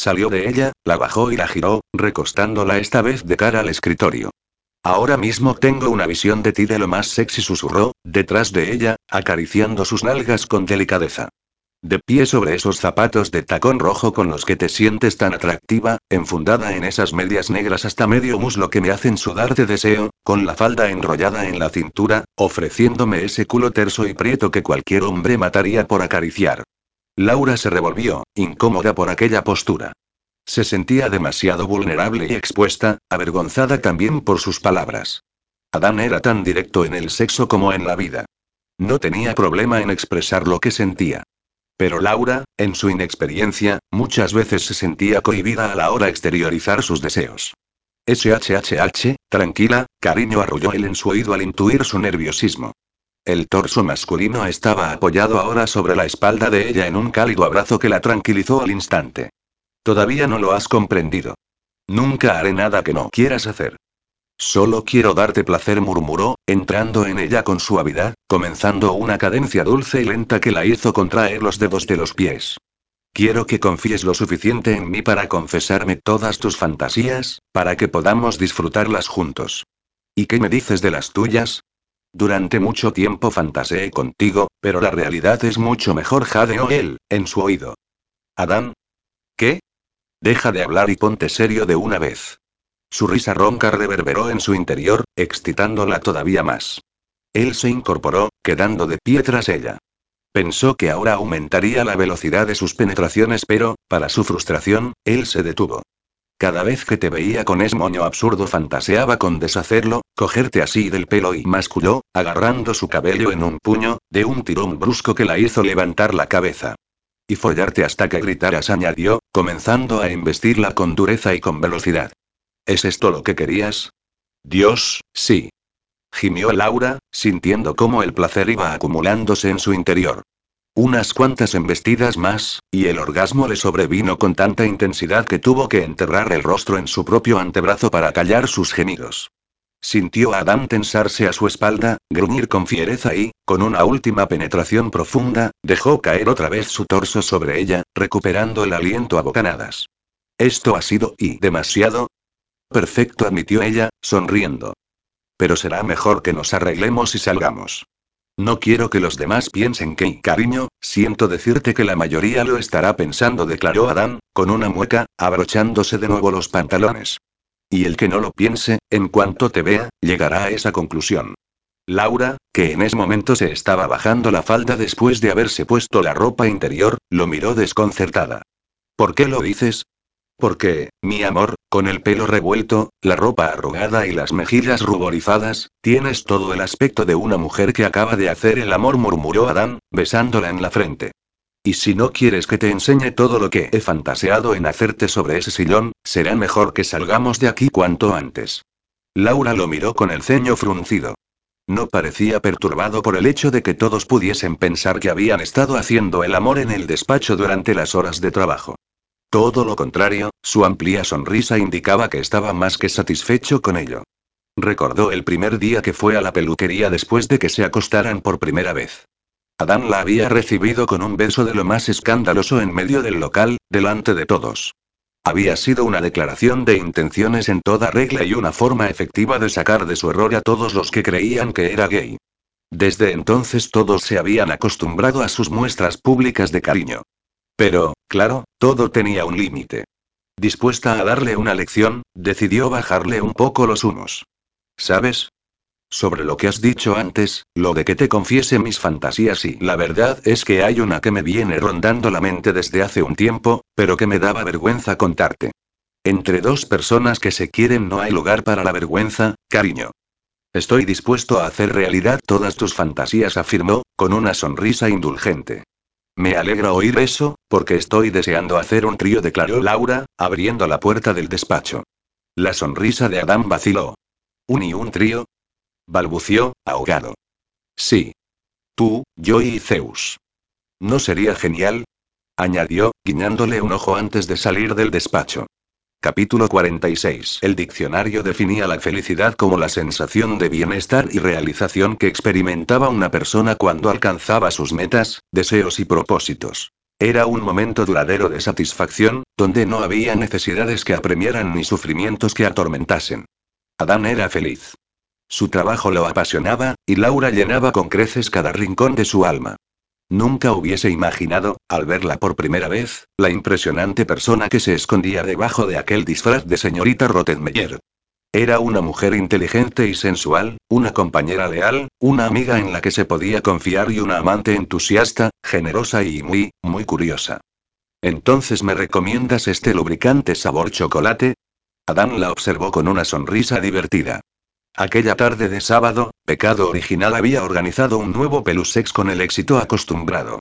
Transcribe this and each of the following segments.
Salió de ella, la bajó y la giró, recostándola esta vez de cara al escritorio. Ahora mismo tengo una visión de ti de lo más sexy, susurró, detrás de ella, acariciando sus nalgas con delicadeza. De pie sobre esos zapatos de tacón rojo con los que te sientes tan atractiva, enfundada en esas medias negras hasta medio muslo que me hacen sudar de deseo, con la falda enrollada en la cintura, ofreciéndome ese culo terso y prieto que cualquier hombre mataría por acariciar. Laura se revolvió, incómoda por aquella postura. Se sentía demasiado vulnerable y expuesta, avergonzada también por sus palabras. Adán era tan directo en el sexo como en la vida. No tenía problema en expresar lo que sentía. Pero Laura, en su inexperiencia, muchas veces se sentía cohibida a la hora de exteriorizar sus deseos. SHHH, tranquila, cariño arrulló él en su oído al intuir su nerviosismo. El torso masculino estaba apoyado ahora sobre la espalda de ella en un cálido abrazo que la tranquilizó al instante. Todavía no lo has comprendido. Nunca haré nada que no quieras hacer. Solo quiero darte placer, murmuró, entrando en ella con suavidad, comenzando una cadencia dulce y lenta que la hizo contraer los dedos de los pies. Quiero que confíes lo suficiente en mí para confesarme todas tus fantasías, para que podamos disfrutarlas juntos. ¿Y qué me dices de las tuyas? Durante mucho tiempo fantaseé contigo, pero la realidad es mucho mejor, jadeó él, en su oído. Adán. ¿Qué? Deja de hablar y ponte serio de una vez. Su risa ronca reverberó en su interior, excitándola todavía más. Él se incorporó, quedando de pie tras ella. Pensó que ahora aumentaría la velocidad de sus penetraciones, pero, para su frustración, él se detuvo. Cada vez que te veía con ese moño absurdo fantaseaba con deshacerlo, cogerte así del pelo y masculló, agarrando su cabello en un puño, de un tirón brusco que la hizo levantar la cabeza. Y follarte hasta que gritaras, añadió, comenzando a embestirla con dureza y con velocidad. ¿Es esto lo que querías? Dios, sí. Gimió Laura, sintiendo cómo el placer iba acumulándose en su interior. Unas cuantas embestidas más, y el orgasmo le sobrevino con tanta intensidad que tuvo que enterrar el rostro en su propio antebrazo para callar sus gemidos. Sintió a Adán tensarse a su espalda, gruñir con fiereza y, con una última penetración profunda, dejó caer otra vez su torso sobre ella, recuperando el aliento a bocanadas. Esto ha sido y demasiado, Perfecto, admitió ella, sonriendo. Pero será mejor que nos arreglemos y salgamos. No quiero que los demás piensen que, cariño, siento decirte que la mayoría lo estará pensando, declaró Adán, con una mueca, abrochándose de nuevo los pantalones. Y el que no lo piense, en cuanto te vea, llegará a esa conclusión. Laura, que en ese momento se estaba bajando la falda después de haberse puesto la ropa interior, lo miró desconcertada. ¿Por qué lo dices? Porque, mi amor, con el pelo revuelto, la ropa arrugada y las mejillas ruborizadas, tienes todo el aspecto de una mujer que acaba de hacer el amor, murmuró Adán, besándola en la frente. Y si no quieres que te enseñe todo lo que he fantaseado en hacerte sobre ese sillón, será mejor que salgamos de aquí cuanto antes. Laura lo miró con el ceño fruncido. No parecía perturbado por el hecho de que todos pudiesen pensar que habían estado haciendo el amor en el despacho durante las horas de trabajo. Todo lo contrario, su amplia sonrisa indicaba que estaba más que satisfecho con ello. Recordó el primer día que fue a la peluquería después de que se acostaran por primera vez. Adán la había recibido con un beso de lo más escandaloso en medio del local, delante de todos. Había sido una declaración de intenciones en toda regla y una forma efectiva de sacar de su error a todos los que creían que era gay. Desde entonces todos se habían acostumbrado a sus muestras públicas de cariño. Pero, claro, todo tenía un límite. Dispuesta a darle una lección, decidió bajarle un poco los humos. ¿Sabes? Sobre lo que has dicho antes, lo de que te confiese mis fantasías y la verdad es que hay una que me viene rondando la mente desde hace un tiempo, pero que me daba vergüenza contarte. Entre dos personas que se quieren no hay lugar para la vergüenza, cariño. Estoy dispuesto a hacer realidad todas tus fantasías, afirmó, con una sonrisa indulgente. Me alegra oír eso, porque estoy deseando hacer un trío, declaró Laura, abriendo la puerta del despacho. La sonrisa de Adán vaciló. ¿Un y un trío? balbució, ahogado. Sí. Tú, yo y Zeus. ¿No sería genial? añadió, guiñándole un ojo antes de salir del despacho. Capítulo 46. El diccionario definía la felicidad como la sensación de bienestar y realización que experimentaba una persona cuando alcanzaba sus metas, deseos y propósitos. Era un momento duradero de satisfacción, donde no había necesidades que apremiaran ni sufrimientos que atormentasen. Adán era feliz. Su trabajo lo apasionaba, y Laura llenaba con creces cada rincón de su alma. Nunca hubiese imaginado, al verla por primera vez, la impresionante persona que se escondía debajo de aquel disfraz de señorita Rottenmeier. Era una mujer inteligente y sensual, una compañera leal, una amiga en la que se podía confiar y una amante entusiasta, generosa y muy, muy curiosa. Entonces me recomiendas este lubricante sabor chocolate? Adán la observó con una sonrisa divertida. Aquella tarde de sábado, Pecado Original había organizado un nuevo pelusex con el éxito acostumbrado.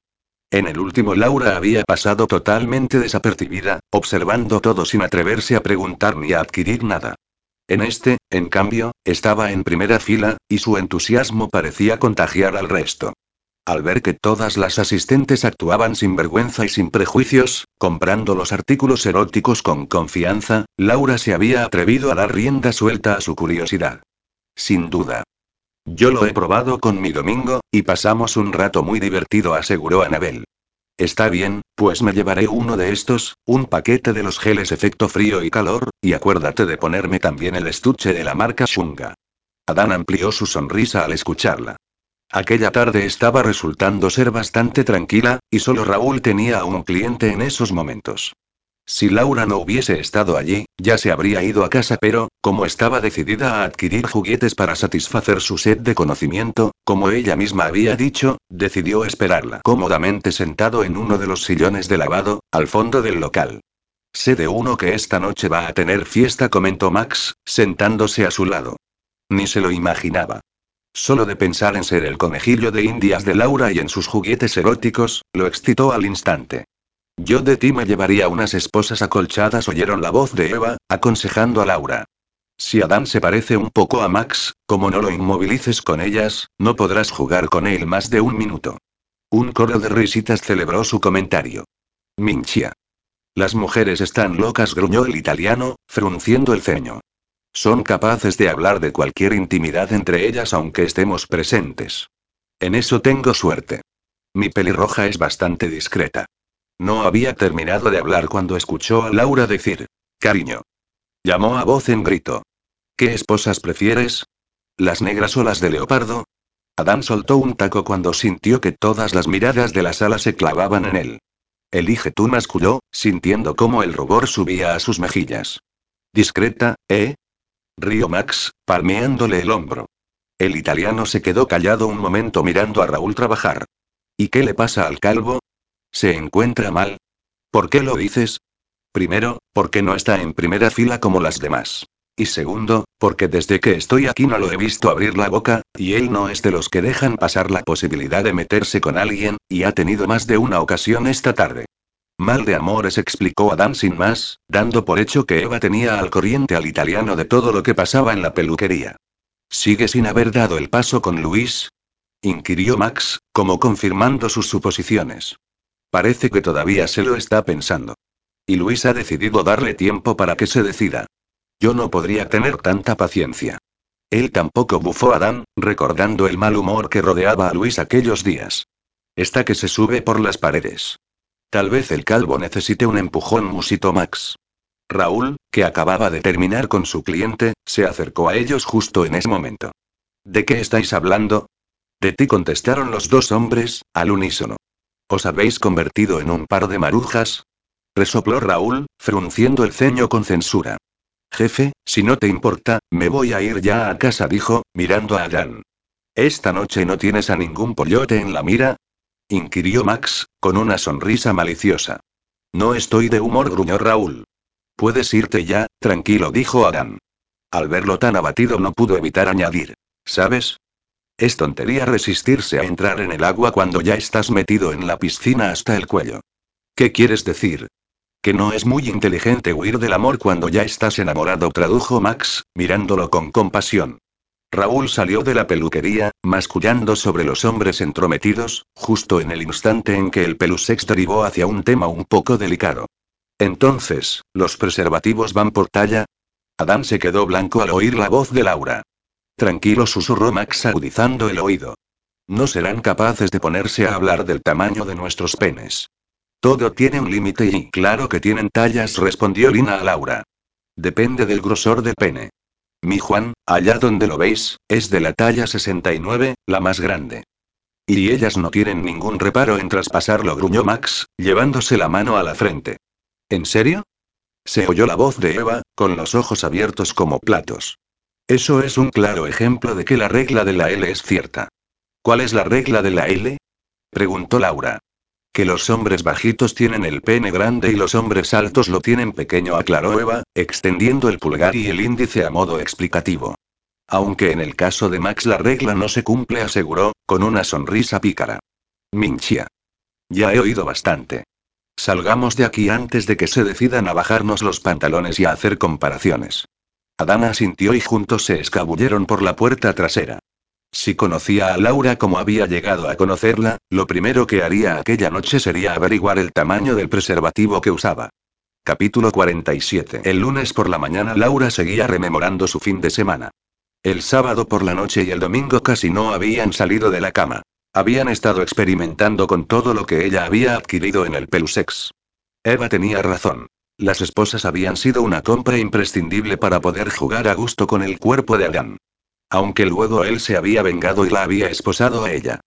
En el último Laura había pasado totalmente desapercibida, observando todo sin atreverse a preguntar ni a adquirir nada. En este, en cambio, estaba en primera fila, y su entusiasmo parecía contagiar al resto. Al ver que todas las asistentes actuaban sin vergüenza y sin prejuicios, comprando los artículos eróticos con confianza, Laura se había atrevido a dar rienda suelta a su curiosidad. Sin duda. Yo lo he probado con mi domingo, y pasamos un rato muy divertido, aseguró Anabel. Está bien, pues me llevaré uno de estos, un paquete de los geles efecto frío y calor, y acuérdate de ponerme también el estuche de la marca Shunga. Adán amplió su sonrisa al escucharla. Aquella tarde estaba resultando ser bastante tranquila, y solo Raúl tenía a un cliente en esos momentos. Si Laura no hubiese estado allí, ya se habría ido a casa, pero, como estaba decidida a adquirir juguetes para satisfacer su sed de conocimiento, como ella misma había dicho, decidió esperarla cómodamente sentado en uno de los sillones de lavado, al fondo del local. Sé de uno que esta noche va a tener fiesta, comentó Max, sentándose a su lado. Ni se lo imaginaba. Solo de pensar en ser el conejillo de indias de Laura y en sus juguetes eróticos, lo excitó al instante. Yo de ti me llevaría unas esposas acolchadas, oyeron la voz de Eva, aconsejando a Laura. Si Adán se parece un poco a Max, como no lo inmovilices con ellas, no podrás jugar con él más de un minuto. Un coro de risitas celebró su comentario. Minchia. Las mujeres están locas, gruñó el italiano, frunciendo el ceño. Son capaces de hablar de cualquier intimidad entre ellas aunque estemos presentes. En eso tengo suerte. Mi pelirroja es bastante discreta. No había terminado de hablar cuando escuchó a Laura decir, cariño. Llamó a voz en grito. ¿Qué esposas prefieres? ¿Las negras o las de leopardo? Adán soltó un taco cuando sintió que todas las miradas de la sala se clavaban en él. Elige tú, masculló, sintiendo cómo el rubor subía a sus mejillas. Discreta, ¿eh? Río Max, palmeándole el hombro. El italiano se quedó callado un momento mirando a Raúl trabajar. ¿Y qué le pasa al calvo? ¿Se encuentra mal? ¿Por qué lo dices? Primero, porque no está en primera fila como las demás. Y segundo, porque desde que estoy aquí no lo he visto abrir la boca, y él no es de los que dejan pasar la posibilidad de meterse con alguien, y ha tenido más de una ocasión esta tarde. Mal de amores explicó Adam sin más, dando por hecho que Eva tenía al corriente al italiano de todo lo que pasaba en la peluquería. ¿Sigue sin haber dado el paso con Luis? inquirió Max, como confirmando sus suposiciones. Parece que todavía se lo está pensando. Y Luis ha decidido darle tiempo para que se decida. Yo no podría tener tanta paciencia. Él tampoco bufó a Dan, recordando el mal humor que rodeaba a Luis aquellos días. Está que se sube por las paredes. Tal vez el calvo necesite un empujón, musito Max. Raúl, que acababa de terminar con su cliente, se acercó a ellos justo en ese momento. ¿De qué estáis hablando? De ti contestaron los dos hombres, al unísono. ¿Os habéis convertido en un par de marujas? Resopló Raúl, frunciendo el ceño con censura. Jefe, si no te importa, me voy a ir ya a casa, dijo, mirando a Adán. ¿Esta noche no tienes a ningún pollote en la mira? inquirió Max, con una sonrisa maliciosa. No estoy de humor, gruñó Raúl. Puedes irte ya, tranquilo, dijo Adán. Al verlo tan abatido no pudo evitar añadir. ¿Sabes? Es tontería resistirse a entrar en el agua cuando ya estás metido en la piscina hasta el cuello. ¿Qué quieres decir? Que no es muy inteligente huir del amor cuando ya estás enamorado, tradujo Max, mirándolo con compasión. Raúl salió de la peluquería, mascullando sobre los hombres entrometidos, justo en el instante en que el pelusex derivó hacia un tema un poco delicado. Entonces, ¿los preservativos van por talla? Adán se quedó blanco al oír la voz de Laura. Tranquilo, susurró Max agudizando el oído. No serán capaces de ponerse a hablar del tamaño de nuestros penes. Todo tiene un límite y claro que tienen tallas, respondió Lina a Laura. Depende del grosor del pene. Mi Juan, allá donde lo veis, es de la talla 69, la más grande. Y ellas no tienen ningún reparo en traspasarlo, gruñó Max, llevándose la mano a la frente. ¿En serio? Se oyó la voz de Eva, con los ojos abiertos como platos. Eso es un claro ejemplo de que la regla de la L es cierta. ¿Cuál es la regla de la L? preguntó Laura. Que los hombres bajitos tienen el pene grande y los hombres altos lo tienen pequeño, aclaró Eva, extendiendo el pulgar y el índice a modo explicativo. Aunque en el caso de Max la regla no se cumple, aseguró, con una sonrisa pícara. Minchia. Ya he oído bastante. Salgamos de aquí antes de que se decidan a bajarnos los pantalones y a hacer comparaciones. Adana asintió y juntos se escabulleron por la puerta trasera. Si conocía a Laura como había llegado a conocerla, lo primero que haría aquella noche sería averiguar el tamaño del preservativo que usaba. Capítulo 47. El lunes por la mañana Laura seguía rememorando su fin de semana. El sábado por la noche y el domingo casi no habían salido de la cama. Habían estado experimentando con todo lo que ella había adquirido en el Pelusex. Eva tenía razón. Las esposas habían sido una compra imprescindible para poder jugar a gusto con el cuerpo de Adán. Aunque luego él se había vengado y la había esposado a ella.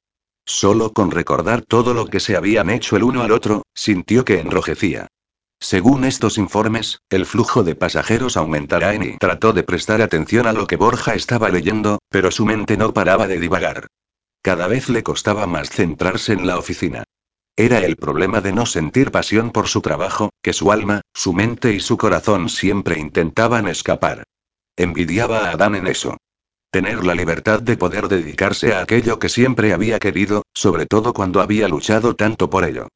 Solo con recordar todo lo que se habían hecho el uno al otro, sintió que enrojecía. Según estos informes, el flujo de pasajeros aumentará en y trató de prestar atención a lo que Borja estaba leyendo, pero su mente no paraba de divagar. Cada vez le costaba más centrarse en la oficina. Era el problema de no sentir pasión por su trabajo, que su alma, su mente y su corazón siempre intentaban escapar. Envidiaba a Adán en eso. Tener la libertad de poder dedicarse a aquello que siempre había querido, sobre todo cuando había luchado tanto por ello.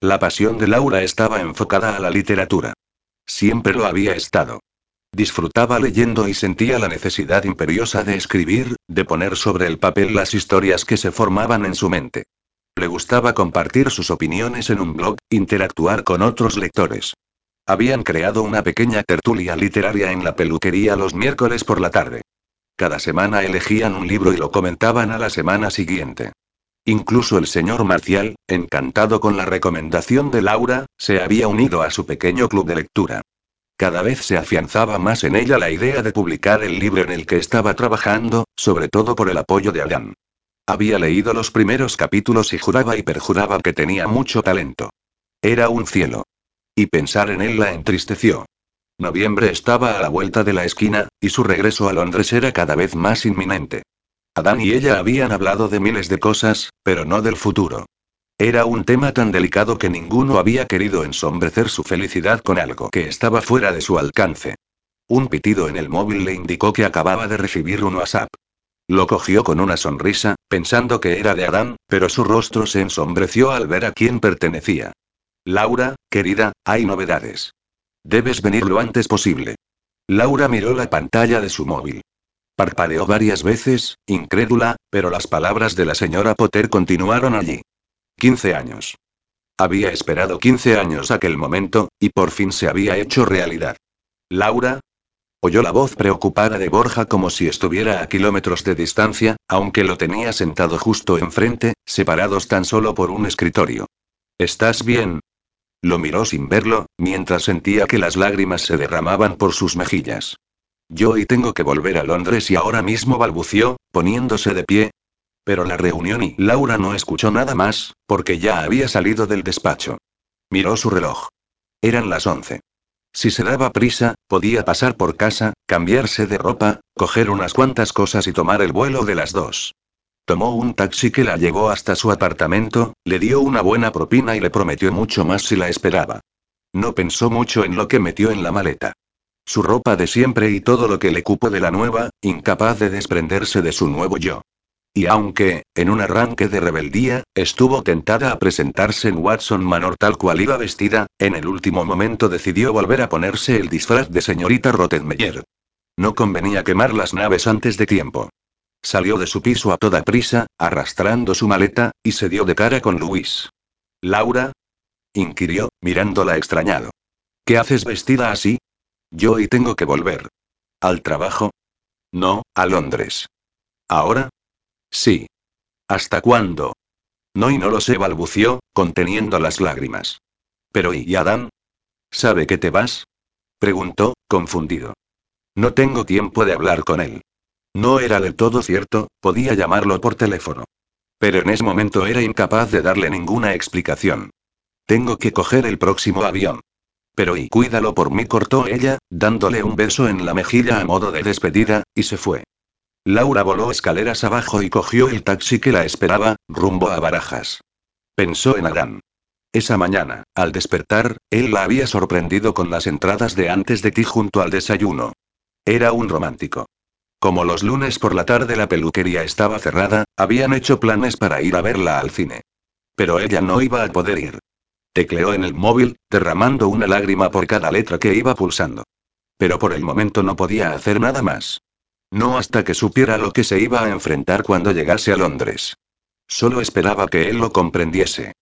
La pasión de Laura estaba enfocada a la literatura. Siempre lo había estado. Disfrutaba leyendo y sentía la necesidad imperiosa de escribir, de poner sobre el papel las historias que se formaban en su mente. Le gustaba compartir sus opiniones en un blog, interactuar con otros lectores. Habían creado una pequeña tertulia literaria en la peluquería los miércoles por la tarde. Cada semana elegían un libro y lo comentaban a la semana siguiente. Incluso el señor Marcial, encantado con la recomendación de Laura, se había unido a su pequeño club de lectura. Cada vez se afianzaba más en ella la idea de publicar el libro en el que estaba trabajando, sobre todo por el apoyo de Adán. Había leído los primeros capítulos y juraba y perjuraba que tenía mucho talento. Era un cielo. Y pensar en él la entristeció. Noviembre estaba a la vuelta de la esquina, y su regreso a Londres era cada vez más inminente. Adán y ella habían hablado de miles de cosas, pero no del futuro. Era un tema tan delicado que ninguno había querido ensombrecer su felicidad con algo que estaba fuera de su alcance. Un pitido en el móvil le indicó que acababa de recibir un WhatsApp. Lo cogió con una sonrisa, pensando que era de Adán, pero su rostro se ensombreció al ver a quién pertenecía. Laura, querida, hay novedades. Debes venir lo antes posible. Laura miró la pantalla de su móvil. Parpadeó varias veces, incrédula, pero las palabras de la señora Potter continuaron allí. 15 años. Había esperado 15 años aquel momento, y por fin se había hecho realidad. Laura. Oyó la voz preocupada de Borja como si estuviera a kilómetros de distancia, aunque lo tenía sentado justo enfrente, separados tan solo por un escritorio. ¿Estás bien? Lo miró sin verlo, mientras sentía que las lágrimas se derramaban por sus mejillas. Yo y tengo que volver a Londres y ahora mismo balbució, poniéndose de pie. Pero la reunión y Laura no escuchó nada más, porque ya había salido del despacho. Miró su reloj. Eran las once. Si se daba prisa, podía pasar por casa, cambiarse de ropa, coger unas cuantas cosas y tomar el vuelo de las dos. Tomó un taxi que la llevó hasta su apartamento, le dio una buena propina y le prometió mucho más si la esperaba. No pensó mucho en lo que metió en la maleta. Su ropa de siempre y todo lo que le cupo de la nueva, incapaz de desprenderse de su nuevo yo. Y aunque, en un arranque de rebeldía, estuvo tentada a presentarse en Watson Manor tal cual iba vestida, en el último momento decidió volver a ponerse el disfraz de señorita Rottenmeier. No convenía quemar las naves antes de tiempo. Salió de su piso a toda prisa, arrastrando su maleta, y se dio de cara con Luis. ¿Laura? inquirió, mirándola extrañado. ¿Qué haces vestida así? Yo y tengo que volver. ¿Al trabajo? No, a Londres. ¿Ahora? Sí. ¿Hasta cuándo? No y no lo sé, balbució, conteniendo las lágrimas. Pero ¿y Adán? ¿Sabe que te vas? Preguntó, confundido. No tengo tiempo de hablar con él. No era del todo cierto, podía llamarlo por teléfono. Pero en ese momento era incapaz de darle ninguna explicación. Tengo que coger el próximo avión. Pero y cuídalo por mí, cortó ella, dándole un beso en la mejilla a modo de despedida, y se fue. Laura voló escaleras abajo y cogió el taxi que la esperaba, rumbo a Barajas. Pensó en Adán. Esa mañana, al despertar, él la había sorprendido con las entradas de antes de ti junto al desayuno. Era un romántico. Como los lunes por la tarde la peluquería estaba cerrada, habían hecho planes para ir a verla al cine. Pero ella no iba a poder ir. Tecleó en el móvil, derramando una lágrima por cada letra que iba pulsando. Pero por el momento no podía hacer nada más. No hasta que supiera lo que se iba a enfrentar cuando llegase a Londres. Solo esperaba que él lo comprendiese.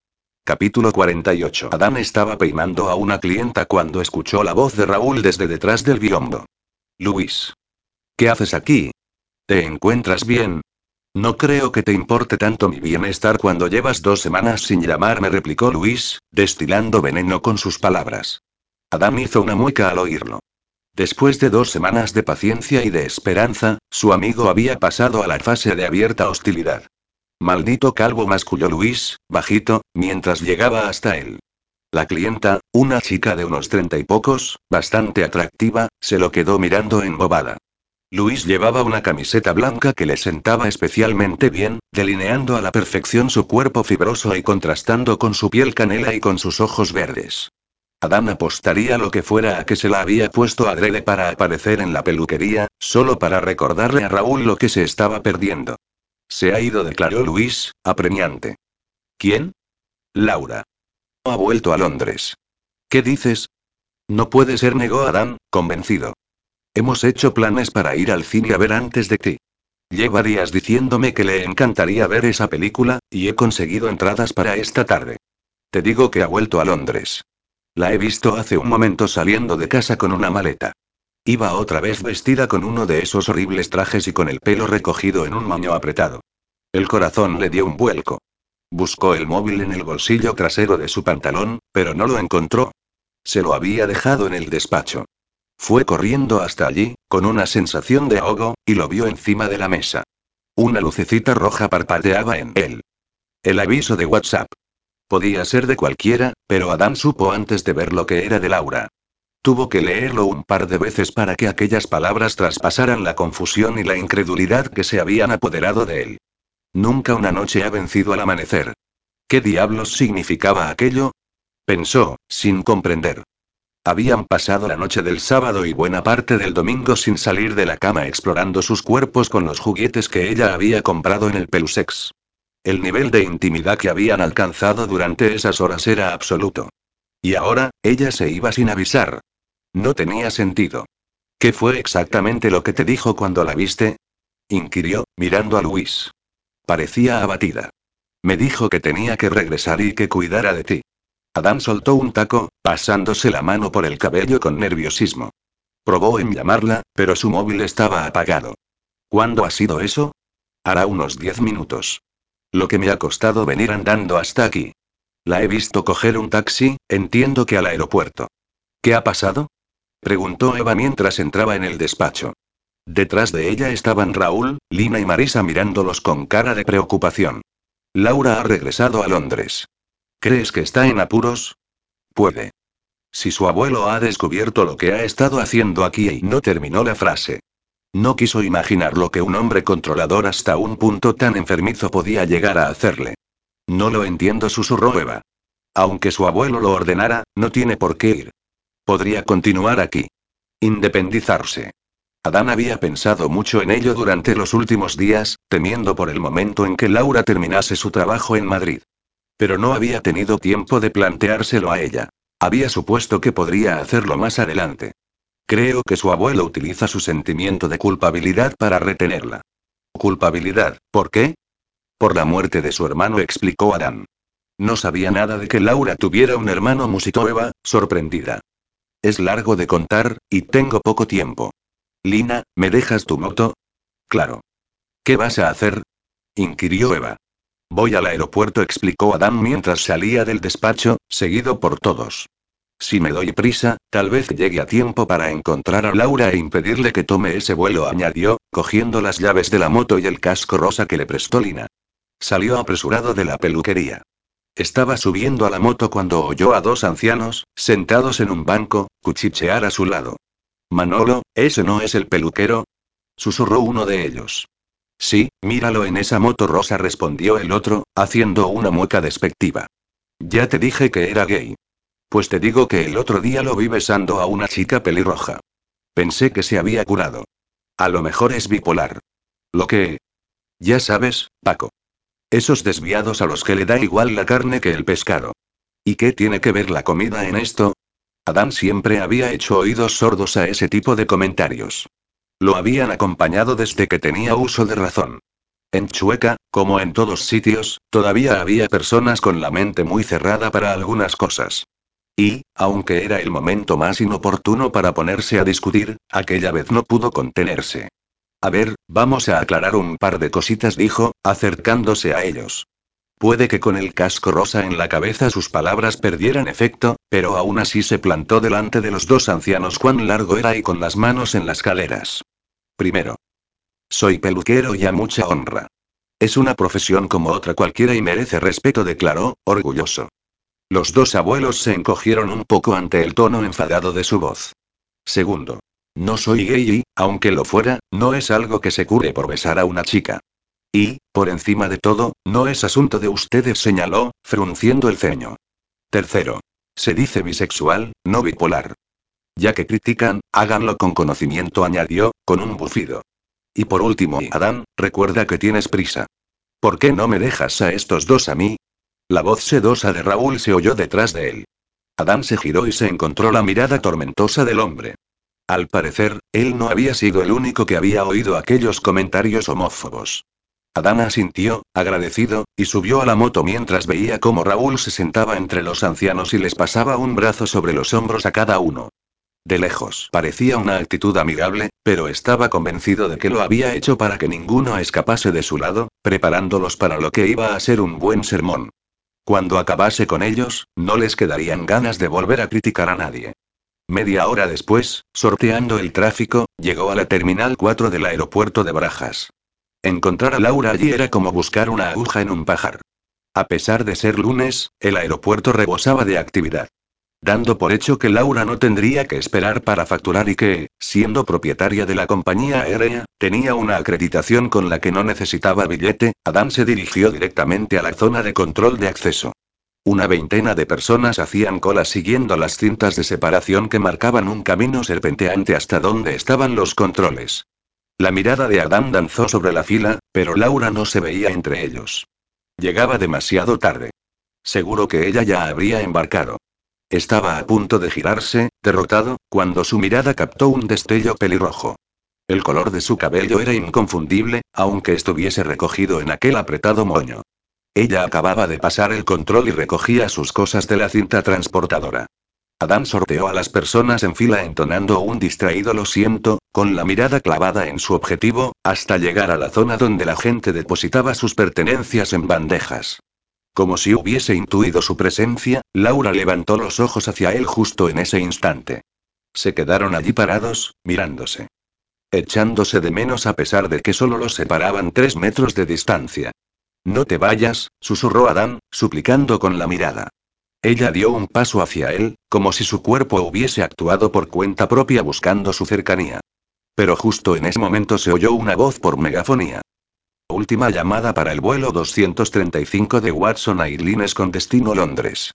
Capítulo 48. Adán estaba peinando a una clienta cuando escuchó la voz de Raúl desde detrás del biombo. Luis. ¿Qué haces aquí? ¿Te encuentras bien? No creo que te importe tanto mi bienestar cuando llevas dos semanas sin llamarme, replicó Luis, destilando veneno con sus palabras. Adán hizo una mueca al oírlo. Después de dos semanas de paciencia y de esperanza, su amigo había pasado a la fase de abierta hostilidad. Maldito calvo masculló Luis, bajito, mientras llegaba hasta él. La clienta, una chica de unos treinta y pocos, bastante atractiva, se lo quedó mirando embobada. Luis llevaba una camiseta blanca que le sentaba especialmente bien, delineando a la perfección su cuerpo fibroso y contrastando con su piel canela y con sus ojos verdes. Adán apostaría lo que fuera a que se la había puesto adrede para aparecer en la peluquería, solo para recordarle a Raúl lo que se estaba perdiendo. Se ha ido, declaró Luis, apremiante. ¿Quién? Laura. Ha vuelto a Londres. ¿Qué dices? No puede ser, negó Adán, convencido. Hemos hecho planes para ir al cine a ver antes de ti. Lleva días diciéndome que le encantaría ver esa película, y he conseguido entradas para esta tarde. Te digo que ha vuelto a Londres. La he visto hace un momento saliendo de casa con una maleta. Iba otra vez vestida con uno de esos horribles trajes y con el pelo recogido en un moño apretado. El corazón le dio un vuelco. Buscó el móvil en el bolsillo trasero de su pantalón, pero no lo encontró. Se lo había dejado en el despacho. Fue corriendo hasta allí, con una sensación de ahogo, y lo vio encima de la mesa. Una lucecita roja parpadeaba en él. El aviso de WhatsApp. Podía ser de cualquiera, pero Adán supo antes de ver lo que era de Laura. Tuvo que leerlo un par de veces para que aquellas palabras traspasaran la confusión y la incredulidad que se habían apoderado de él. Nunca una noche ha vencido al amanecer. ¿Qué diablos significaba aquello? Pensó, sin comprender. Habían pasado la noche del sábado y buena parte del domingo sin salir de la cama explorando sus cuerpos con los juguetes que ella había comprado en el Pelusex. El nivel de intimidad que habían alcanzado durante esas horas era absoluto. Y ahora, ella se iba sin avisar. No tenía sentido. ¿Qué fue exactamente lo que te dijo cuando la viste? inquirió, mirando a Luis. Parecía abatida. Me dijo que tenía que regresar y que cuidara de ti. Adán soltó un taco, pasándose la mano por el cabello con nerviosismo. Probó en llamarla, pero su móvil estaba apagado. ¿Cuándo ha sido eso? Hará unos diez minutos. Lo que me ha costado venir andando hasta aquí. La he visto coger un taxi, entiendo que al aeropuerto. ¿Qué ha pasado? Preguntó Eva mientras entraba en el despacho. Detrás de ella estaban Raúl, Lina y Marisa mirándolos con cara de preocupación. Laura ha regresado a Londres. ¿Crees que está en apuros? Puede. Si su abuelo ha descubierto lo que ha estado haciendo aquí y no terminó la frase. No quiso imaginar lo que un hombre controlador hasta un punto tan enfermizo podía llegar a hacerle. No lo entiendo, susurró Eva. Aunque su abuelo lo ordenara, no tiene por qué ir. Podría continuar aquí. Independizarse. Adán había pensado mucho en ello durante los últimos días, temiendo por el momento en que Laura terminase su trabajo en Madrid. Pero no había tenido tiempo de planteárselo a ella. Había supuesto que podría hacerlo más adelante. Creo que su abuelo utiliza su sentimiento de culpabilidad para retenerla. ¿Culpabilidad? ¿Por qué? Por la muerte de su hermano, explicó Adán. No sabía nada de que Laura tuviera un hermano, musitó Eva, sorprendida. Es largo de contar, y tengo poco tiempo. Lina, ¿me dejas tu moto? Claro. ¿Qué vas a hacer? inquirió Eva. Voy al aeropuerto, explicó Adam mientras salía del despacho, seguido por todos. Si me doy prisa, tal vez llegue a tiempo para encontrar a Laura e impedirle que tome ese vuelo, añadió, cogiendo las llaves de la moto y el casco rosa que le prestó Lina. Salió apresurado de la peluquería. Estaba subiendo a la moto cuando oyó a dos ancianos, sentados en un banco, cuchichear a su lado. Manolo, ¿ese no es el peluquero? Susurró uno de ellos. Sí, míralo en esa moto rosa, respondió el otro, haciendo una mueca despectiva. Ya te dije que era gay. Pues te digo que el otro día lo vi besando a una chica pelirroja. Pensé que se había curado. A lo mejor es bipolar. Lo que... Ya sabes, Paco. Esos desviados a los que le da igual la carne que el pescado. ¿Y qué tiene que ver la comida en esto? Adán siempre había hecho oídos sordos a ese tipo de comentarios. Lo habían acompañado desde que tenía uso de razón. En Chueca, como en todos sitios, todavía había personas con la mente muy cerrada para algunas cosas. Y, aunque era el momento más inoportuno para ponerse a discutir, aquella vez no pudo contenerse. A ver, vamos a aclarar un par de cositas, dijo, acercándose a ellos. Puede que con el casco rosa en la cabeza sus palabras perdieran efecto, pero aún así se plantó delante de los dos ancianos cuán largo era y con las manos en las caleras. Primero. Soy peluquero y a mucha honra. Es una profesión como otra cualquiera y merece respeto, declaró, orgulloso. Los dos abuelos se encogieron un poco ante el tono enfadado de su voz. Segundo. No soy gay y, aunque lo fuera, no es algo que se cure por besar a una chica. Y, por encima de todo, no es asunto de ustedes, señaló, frunciendo el ceño. Tercero. Se dice bisexual, no bipolar. Ya que critican, háganlo con conocimiento, añadió, con un bufido. Y por último, Adán, recuerda que tienes prisa. ¿Por qué no me dejas a estos dos a mí? La voz sedosa de Raúl se oyó detrás de él. Adán se giró y se encontró la mirada tormentosa del hombre. Al parecer, él no había sido el único que había oído aquellos comentarios homófobos. Adán asintió, agradecido, y subió a la moto mientras veía cómo Raúl se sentaba entre los ancianos y les pasaba un brazo sobre los hombros a cada uno. De lejos parecía una actitud amigable, pero estaba convencido de que lo había hecho para que ninguno escapase de su lado, preparándolos para lo que iba a ser un buen sermón. Cuando acabase con ellos, no les quedarían ganas de volver a criticar a nadie. Media hora después, sorteando el tráfico, llegó a la Terminal 4 del aeropuerto de Brajas. Encontrar a Laura allí era como buscar una aguja en un pajar. A pesar de ser lunes, el aeropuerto rebosaba de actividad. Dando por hecho que Laura no tendría que esperar para facturar y que, siendo propietaria de la compañía aérea, tenía una acreditación con la que no necesitaba billete, Adam se dirigió directamente a la zona de control de acceso. Una veintena de personas hacían cola siguiendo las cintas de separación que marcaban un camino serpenteante hasta donde estaban los controles. La mirada de Adam danzó sobre la fila, pero Laura no se veía entre ellos. Llegaba demasiado tarde. Seguro que ella ya habría embarcado. Estaba a punto de girarse, derrotado, cuando su mirada captó un destello pelirrojo. El color de su cabello era inconfundible, aunque estuviese recogido en aquel apretado moño. Ella acababa de pasar el control y recogía sus cosas de la cinta transportadora. Adam sorteó a las personas en fila entonando un distraído lo siento, con la mirada clavada en su objetivo, hasta llegar a la zona donde la gente depositaba sus pertenencias en bandejas. Como si hubiese intuido su presencia, Laura levantó los ojos hacia él justo en ese instante. Se quedaron allí parados, mirándose. Echándose de menos a pesar de que solo los separaban tres metros de distancia. No te vayas, susurró Adán, suplicando con la mirada. Ella dio un paso hacia él, como si su cuerpo hubiese actuado por cuenta propia buscando su cercanía. Pero justo en ese momento se oyó una voz por megafonía. Última llamada para el vuelo 235 de Watson Airlines con destino Londres.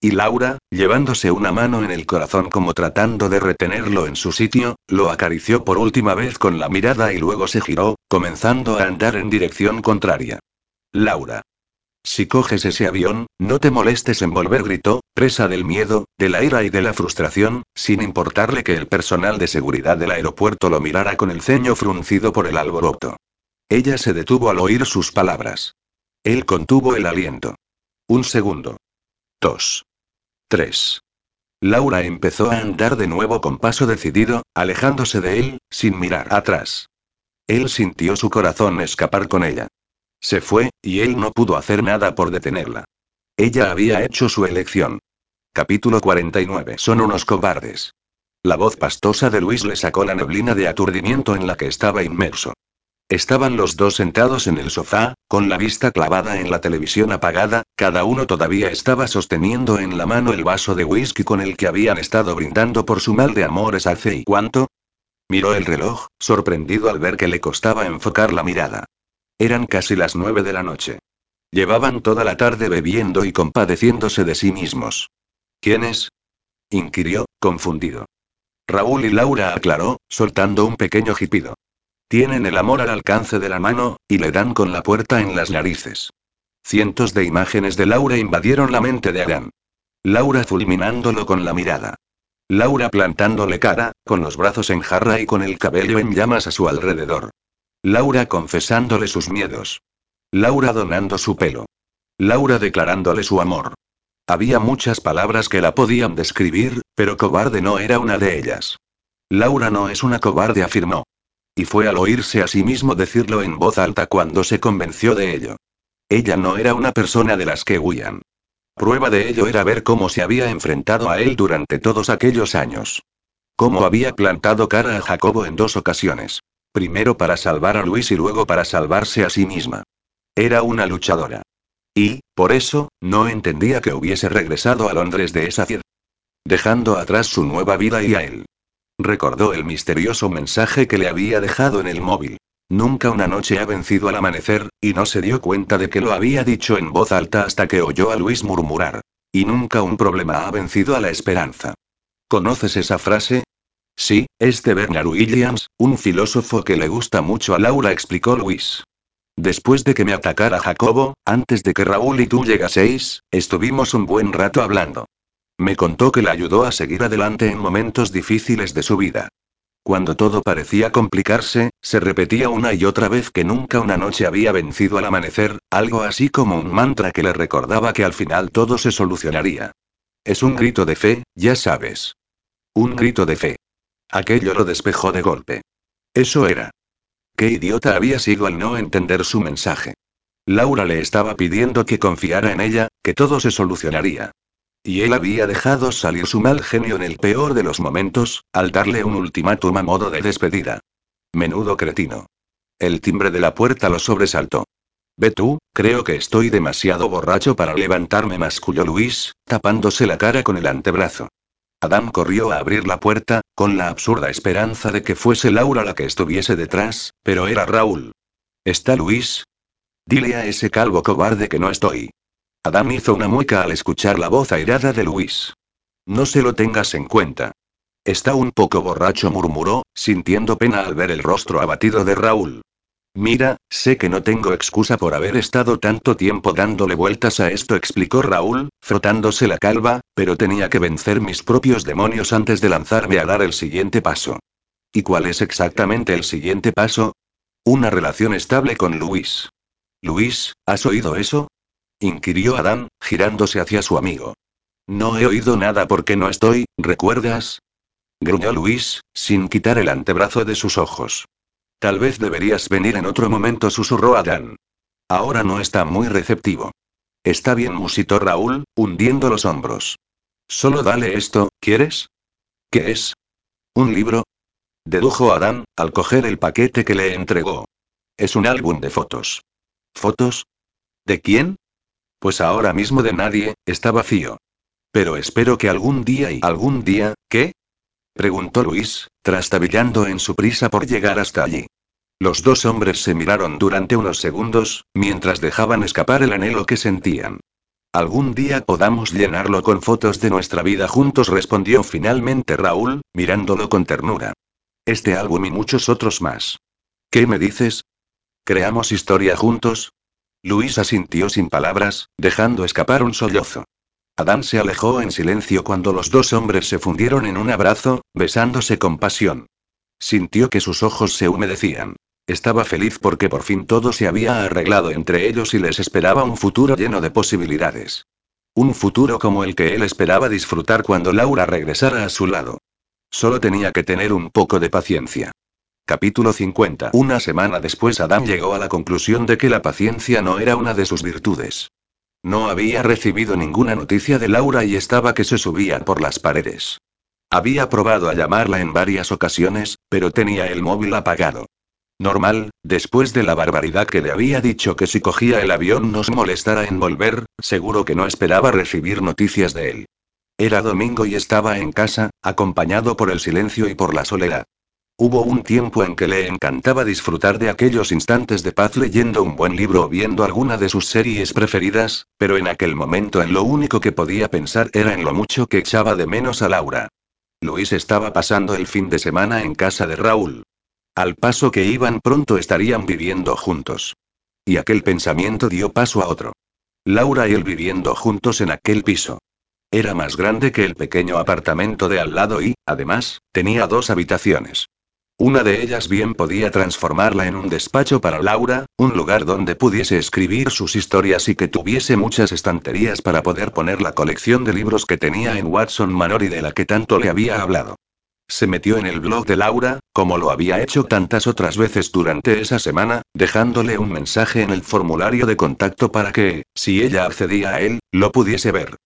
Y Laura, llevándose una mano en el corazón como tratando de retenerlo en su sitio, lo acarició por última vez con la mirada y luego se giró, comenzando a andar en dirección contraria. Laura. Si coges ese avión, no te molestes en volver, gritó, presa del miedo, de la ira y de la frustración, sin importarle que el personal de seguridad del aeropuerto lo mirara con el ceño fruncido por el alboroto. Ella se detuvo al oír sus palabras. Él contuvo el aliento. Un segundo. Dos. Tres. Laura empezó a andar de nuevo con paso decidido, alejándose de él, sin mirar atrás. Él sintió su corazón escapar con ella. Se fue, y él no pudo hacer nada por detenerla. Ella había hecho su elección. Capítulo 49. Son unos cobardes. La voz pastosa de Luis le sacó la neblina de aturdimiento en la que estaba inmerso. Estaban los dos sentados en el sofá, con la vista clavada en la televisión apagada, cada uno todavía estaba sosteniendo en la mano el vaso de whisky con el que habían estado brindando por su mal de amores hace y cuánto. Miró el reloj, sorprendido al ver que le costaba enfocar la mirada. Eran casi las nueve de la noche. Llevaban toda la tarde bebiendo y compadeciéndose de sí mismos. ¿Quién es? inquirió, confundido. Raúl y Laura aclaró, soltando un pequeño jipido. Tienen el amor al alcance de la mano, y le dan con la puerta en las narices. Cientos de imágenes de Laura invadieron la mente de Adán. Laura fulminándolo con la mirada. Laura plantándole cara, con los brazos en jarra y con el cabello en llamas a su alrededor. Laura confesándole sus miedos. Laura donando su pelo. Laura declarándole su amor. Había muchas palabras que la podían describir, pero cobarde no era una de ellas. Laura no es una cobarde, afirmó. Y fue al oírse a sí mismo decirlo en voz alta cuando se convenció de ello. Ella no era una persona de las que huían. Prueba de ello era ver cómo se había enfrentado a él durante todos aquellos años. Cómo había plantado cara a Jacobo en dos ocasiones. Primero para salvar a Luis y luego para salvarse a sí misma. Era una luchadora. Y, por eso, no entendía que hubiese regresado a Londres de esa ciudad. Dejando atrás su nueva vida y a él. Recordó el misterioso mensaje que le había dejado en el móvil. Nunca una noche ha vencido al amanecer, y no se dio cuenta de que lo había dicho en voz alta hasta que oyó a Luis murmurar. Y nunca un problema ha vencido a la esperanza. ¿Conoces esa frase? Sí, es de Bernard Williams, un filósofo que le gusta mucho a Laura, explicó Luis. Después de que me atacara Jacobo, antes de que Raúl y tú llegaseis, estuvimos un buen rato hablando. Me contó que le ayudó a seguir adelante en momentos difíciles de su vida. Cuando todo parecía complicarse, se repetía una y otra vez que nunca una noche había vencido al amanecer, algo así como un mantra que le recordaba que al final todo se solucionaría. Es un grito de fe, ya sabes. Un grito de fe. Aquello lo despejó de golpe. Eso era. Qué idiota había sido al no entender su mensaje. Laura le estaba pidiendo que confiara en ella, que todo se solucionaría. Y él había dejado salir su mal genio en el peor de los momentos, al darle un ultimátum a modo de despedida. Menudo cretino. El timbre de la puerta lo sobresaltó. Ve tú, creo que estoy demasiado borracho para levantarme, masculló Luis, tapándose la cara con el antebrazo. Adam corrió a abrir la puerta, con la absurda esperanza de que fuese Laura la que estuviese detrás, pero era Raúl. ¿Está Luis? Dile a ese calvo cobarde que no estoy. Adam hizo una mueca al escuchar la voz airada de Luis. No se lo tengas en cuenta. Está un poco borracho, murmuró, sintiendo pena al ver el rostro abatido de Raúl. Mira, sé que no tengo excusa por haber estado tanto tiempo dándole vueltas a esto, explicó Raúl, frotándose la calva, pero tenía que vencer mis propios demonios antes de lanzarme a dar el siguiente paso. ¿Y cuál es exactamente el siguiente paso? Una relación estable con Luis. Luis, ¿has oído eso? Inquirió Adán, girándose hacia su amigo. No he oído nada porque no estoy, ¿recuerdas? gruñó Luis, sin quitar el antebrazo de sus ojos. Tal vez deberías venir en otro momento, susurró Adán. Ahora no está muy receptivo. Está bien, musitó Raúl, hundiendo los hombros. Solo dale esto, ¿quieres? ¿Qué es? ¿Un libro? Dedujo Adán, al coger el paquete que le entregó. Es un álbum de fotos. ¿Fotos? ¿De quién? Pues ahora mismo de nadie, está vacío. Pero espero que algún día y algún día, ¿qué? preguntó Luis, trastabillando en su prisa por llegar hasta allí. Los dos hombres se miraron durante unos segundos, mientras dejaban escapar el anhelo que sentían. Algún día podamos llenarlo con fotos de nuestra vida juntos, respondió finalmente Raúl, mirándolo con ternura. Este álbum y muchos otros más. ¿Qué me dices? ¿Creamos historia juntos? Luis asintió sin palabras, dejando escapar un sollozo. Adán se alejó en silencio cuando los dos hombres se fundieron en un abrazo, besándose con pasión. Sintió que sus ojos se humedecían. Estaba feliz porque por fin todo se había arreglado entre ellos y les esperaba un futuro lleno de posibilidades. Un futuro como el que él esperaba disfrutar cuando Laura regresara a su lado. Solo tenía que tener un poco de paciencia. Capítulo 50. Una semana después Adam llegó a la conclusión de que la paciencia no era una de sus virtudes. No había recibido ninguna noticia de Laura y estaba que se subía por las paredes. Había probado a llamarla en varias ocasiones, pero tenía el móvil apagado. Normal, después de la barbaridad que le había dicho que si cogía el avión no se molestara en volver, seguro que no esperaba recibir noticias de él. Era domingo y estaba en casa, acompañado por el silencio y por la soledad. Hubo un tiempo en que le encantaba disfrutar de aquellos instantes de paz leyendo un buen libro o viendo alguna de sus series preferidas, pero en aquel momento en lo único que podía pensar era en lo mucho que echaba de menos a Laura. Luis estaba pasando el fin de semana en casa de Raúl. Al paso que iban pronto estarían viviendo juntos. Y aquel pensamiento dio paso a otro. Laura y él viviendo juntos en aquel piso. Era más grande que el pequeño apartamento de al lado y, además, tenía dos habitaciones. Una de ellas bien podía transformarla en un despacho para Laura, un lugar donde pudiese escribir sus historias y que tuviese muchas estanterías para poder poner la colección de libros que tenía en Watson Manor y de la que tanto le había hablado. Se metió en el blog de Laura, como lo había hecho tantas otras veces durante esa semana, dejándole un mensaje en el formulario de contacto para que, si ella accedía a él, lo pudiese ver.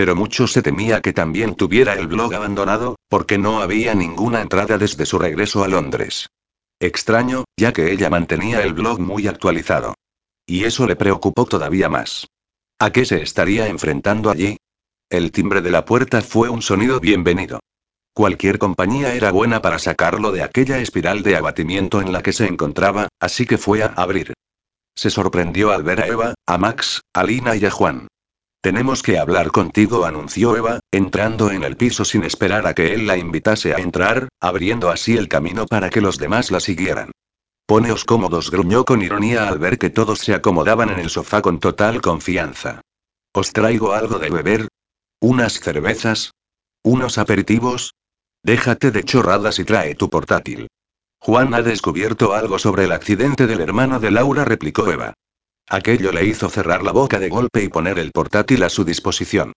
Pero mucho se temía que también tuviera el blog abandonado, porque no había ninguna entrada desde su regreso a Londres. Extraño, ya que ella mantenía el blog muy actualizado. Y eso le preocupó todavía más. ¿A qué se estaría enfrentando allí? El timbre de la puerta fue un sonido bienvenido. Cualquier compañía era buena para sacarlo de aquella espiral de abatimiento en la que se encontraba, así que fue a abrir. Se sorprendió al ver a Eva, a Max, a Lina y a Juan. Tenemos que hablar contigo, anunció Eva, entrando en el piso sin esperar a que él la invitase a entrar, abriendo así el camino para que los demás la siguieran. Poneos cómodos, gruñó con ironía al ver que todos se acomodaban en el sofá con total confianza. ¿Os traigo algo de beber? ¿Unas cervezas? ¿Unos aperitivos? Déjate de chorradas y trae tu portátil. Juan ha descubierto algo sobre el accidente del hermano de Laura, replicó Eva. Aquello le hizo cerrar la boca de golpe y poner el portátil a su disposición.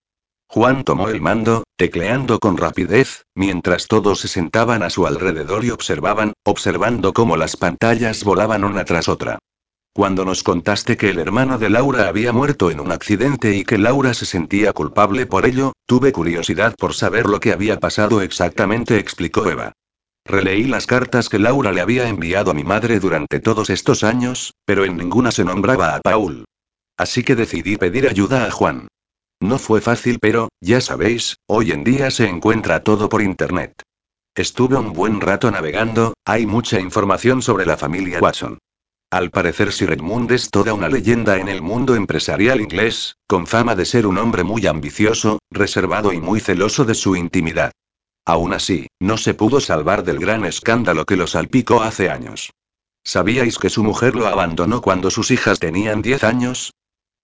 Juan tomó el mando, tecleando con rapidez, mientras todos se sentaban a su alrededor y observaban, observando cómo las pantallas volaban una tras otra. Cuando nos contaste que el hermano de Laura había muerto en un accidente y que Laura se sentía culpable por ello, tuve curiosidad por saber lo que había pasado exactamente, explicó Eva. Releí las cartas que Laura le había enviado a mi madre durante todos estos años, pero en ninguna se nombraba a Paul. Así que decidí pedir ayuda a Juan. No fue fácil, pero, ya sabéis, hoy en día se encuentra todo por Internet. Estuve un buen rato navegando, hay mucha información sobre la familia Watson. Al parecer Sir Edmund es toda una leyenda en el mundo empresarial inglés, con fama de ser un hombre muy ambicioso, reservado y muy celoso de su intimidad. Aún así, no se pudo salvar del gran escándalo que lo salpicó hace años. ¿Sabíais que su mujer lo abandonó cuando sus hijas tenían 10 años?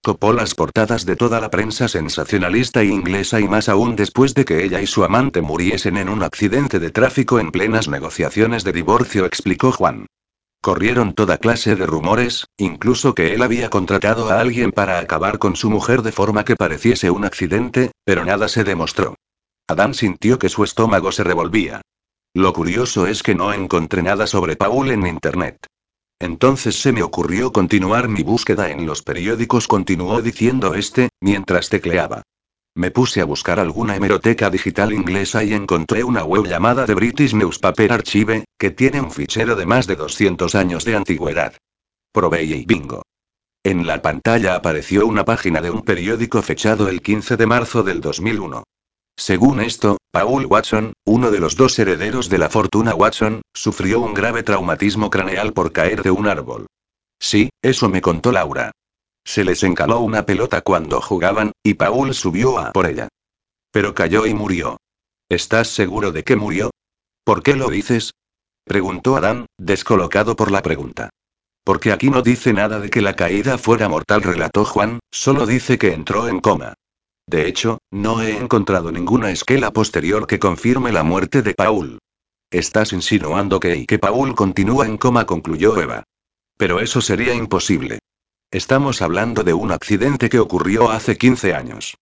Copó las portadas de toda la prensa sensacionalista inglesa y más aún después de que ella y su amante muriesen en un accidente de tráfico en plenas negociaciones de divorcio, explicó Juan. Corrieron toda clase de rumores, incluso que él había contratado a alguien para acabar con su mujer de forma que pareciese un accidente, pero nada se demostró. Adam sintió que su estómago se revolvía. Lo curioso es que no encontré nada sobre Paul en Internet. Entonces se me ocurrió continuar mi búsqueda en los periódicos, continuó diciendo este, mientras tecleaba. Me puse a buscar alguna hemeroteca digital inglesa y encontré una web llamada The British Newspaper Archive, que tiene un fichero de más de 200 años de antigüedad. Probé y bingo. En la pantalla apareció una página de un periódico fechado el 15 de marzo del 2001. Según esto, Paul Watson, uno de los dos herederos de la fortuna Watson, sufrió un grave traumatismo craneal por caer de un árbol. Sí, eso me contó Laura. Se les encaló una pelota cuando jugaban, y Paul subió a por ella. Pero cayó y murió. ¿Estás seguro de que murió? ¿Por qué lo dices? Preguntó Adam, descolocado por la pregunta. Porque aquí no dice nada de que la caída fuera mortal, relató Juan, solo dice que entró en coma. De hecho, no he encontrado ninguna esquela posterior que confirme la muerte de Paul. Estás insinuando que y que Paul continúa en coma, concluyó Eva. Pero eso sería imposible. Estamos hablando de un accidente que ocurrió hace 15 años.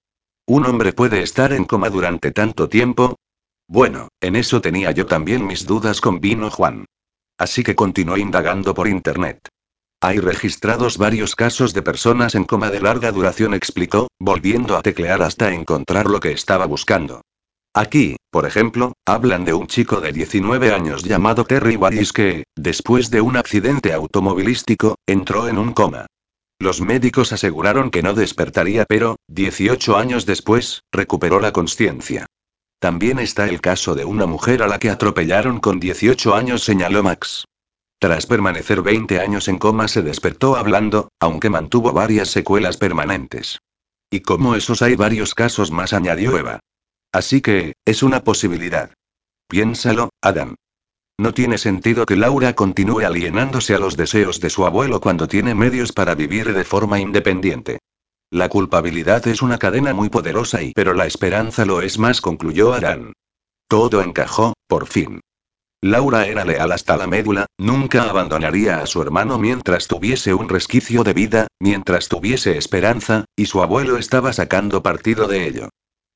¿Un hombre puede estar en coma durante tanto tiempo? Bueno, en eso tenía yo también mis dudas, con vino Juan. así que continuó indagando por internet. Hay registrados varios casos de personas en coma de larga duración, explicó, volviendo a teclear hasta encontrar lo que estaba buscando. Aquí, por ejemplo, hablan de un chico de 19 años llamado Terry Wallis que, después de un accidente automovilístico, entró en un coma. Los médicos aseguraron que no despertaría, pero, 18 años después, recuperó la conciencia. También está el caso de una mujer a la que atropellaron con 18 años, señaló Max. Tras permanecer 20 años en coma se despertó hablando, aunque mantuvo varias secuelas permanentes. Y como esos hay varios casos más, añadió Eva. Así que, es una posibilidad. Piénsalo, Adam. No tiene sentido que Laura continúe alienándose a los deseos de su abuelo cuando tiene medios para vivir de forma independiente. La culpabilidad es una cadena muy poderosa y pero la esperanza lo es más, concluyó Adam. Todo encajó, por fin. Laura era leal hasta la médula, nunca abandonaría a su hermano mientras tuviese un resquicio de vida, mientras tuviese esperanza, y su abuelo estaba sacando partido de ello.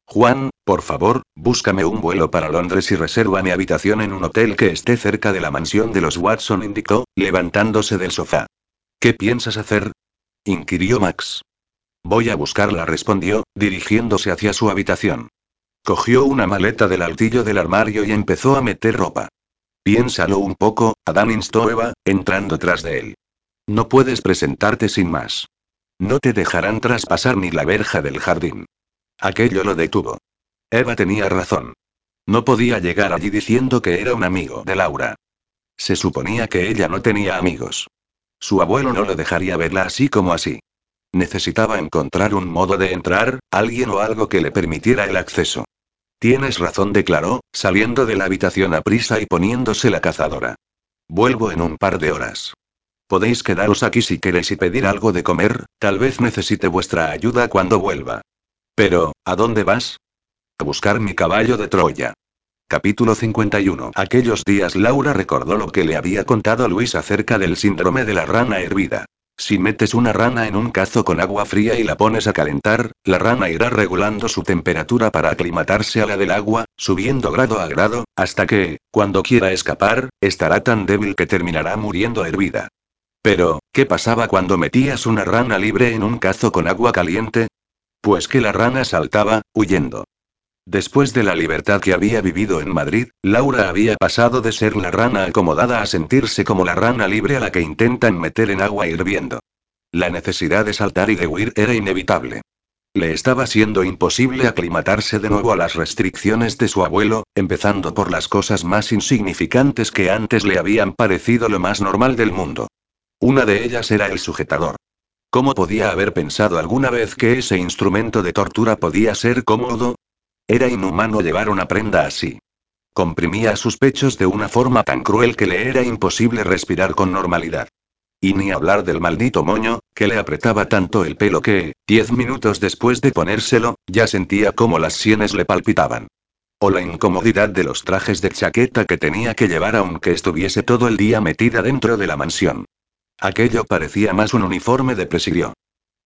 Juan, por favor, búscame un vuelo para Londres y reserva mi habitación en un hotel que esté cerca de la mansión de los Watson, indicó, levantándose del sofá. ¿Qué piensas hacer? inquirió Max. Voy a buscarla, respondió, dirigiéndose hacia su habitación. Cogió una maleta del altillo del armario y empezó a meter ropa. Piénsalo un poco, Adam instó Eva, entrando tras de él. No puedes presentarte sin más. No te dejarán traspasar ni la verja del jardín. Aquello lo detuvo. Eva tenía razón. No podía llegar allí diciendo que era un amigo de Laura. Se suponía que ella no tenía amigos. Su abuelo no lo dejaría verla así como así. Necesitaba encontrar un modo de entrar, alguien o algo que le permitiera el acceso. Tienes razón, declaró, saliendo de la habitación a prisa y poniéndose la cazadora. Vuelvo en un par de horas. Podéis quedaros aquí si queréis y pedir algo de comer, tal vez necesite vuestra ayuda cuando vuelva. Pero, ¿a dónde vas? A buscar mi caballo de Troya. Capítulo 51. Aquellos días Laura recordó lo que le había contado Luis acerca del síndrome de la rana hervida. Si metes una rana en un cazo con agua fría y la pones a calentar, la rana irá regulando su temperatura para aclimatarse a la del agua, subiendo grado a grado, hasta que, cuando quiera escapar, estará tan débil que terminará muriendo hervida. Pero, ¿qué pasaba cuando metías una rana libre en un cazo con agua caliente? Pues que la rana saltaba, huyendo. Después de la libertad que había vivido en Madrid, Laura había pasado de ser la rana acomodada a sentirse como la rana libre a la que intentan meter en agua hirviendo. La necesidad de saltar y de huir era inevitable. Le estaba siendo imposible aclimatarse de nuevo a las restricciones de su abuelo, empezando por las cosas más insignificantes que antes le habían parecido lo más normal del mundo. Una de ellas era el sujetador. ¿Cómo podía haber pensado alguna vez que ese instrumento de tortura podía ser cómodo? Era inhumano llevar una prenda así. Comprimía sus pechos de una forma tan cruel que le era imposible respirar con normalidad. Y ni hablar del maldito moño, que le apretaba tanto el pelo que, diez minutos después de ponérselo, ya sentía como las sienes le palpitaban. O la incomodidad de los trajes de chaqueta que tenía que llevar aunque estuviese todo el día metida dentro de la mansión. Aquello parecía más un uniforme de presidio.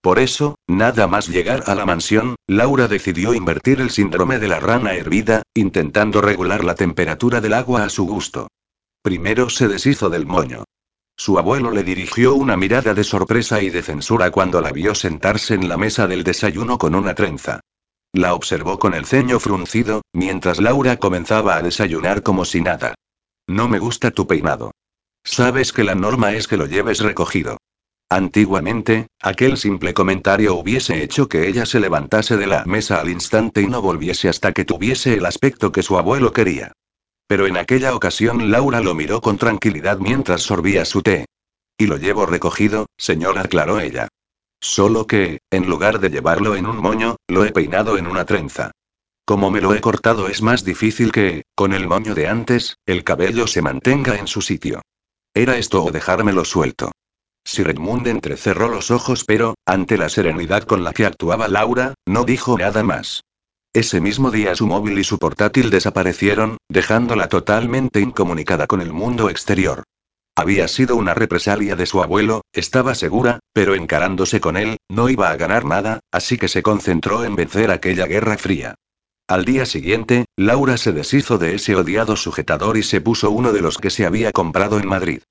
Por eso, nada más llegar a la mansión, Laura decidió invertir el síndrome de la rana hervida, intentando regular la temperatura del agua a su gusto. Primero se deshizo del moño. Su abuelo le dirigió una mirada de sorpresa y de censura cuando la vio sentarse en la mesa del desayuno con una trenza. La observó con el ceño fruncido, mientras Laura comenzaba a desayunar como si nada. No me gusta tu peinado. Sabes que la norma es que lo lleves recogido. Antiguamente, aquel simple comentario hubiese hecho que ella se levantase de la mesa al instante y no volviese hasta que tuviese el aspecto que su abuelo quería. Pero en aquella ocasión Laura lo miró con tranquilidad mientras sorbía su té. Y lo llevo recogido, señora, aclaró ella. Solo que, en lugar de llevarlo en un moño, lo he peinado en una trenza. Como me lo he cortado es más difícil que, con el moño de antes, el cabello se mantenga en su sitio. ¿Era esto o dejármelo suelto? Sir Edmund entrecerró los ojos pero, ante la serenidad con la que actuaba Laura, no dijo nada más. Ese mismo día su móvil y su portátil desaparecieron, dejándola totalmente incomunicada con el mundo exterior. Había sido una represalia de su abuelo, estaba segura, pero encarándose con él, no iba a ganar nada, así que se concentró en vencer aquella guerra fría. Al día siguiente, Laura se deshizo de ese odiado sujetador y se puso uno de los que se había comprado en Madrid.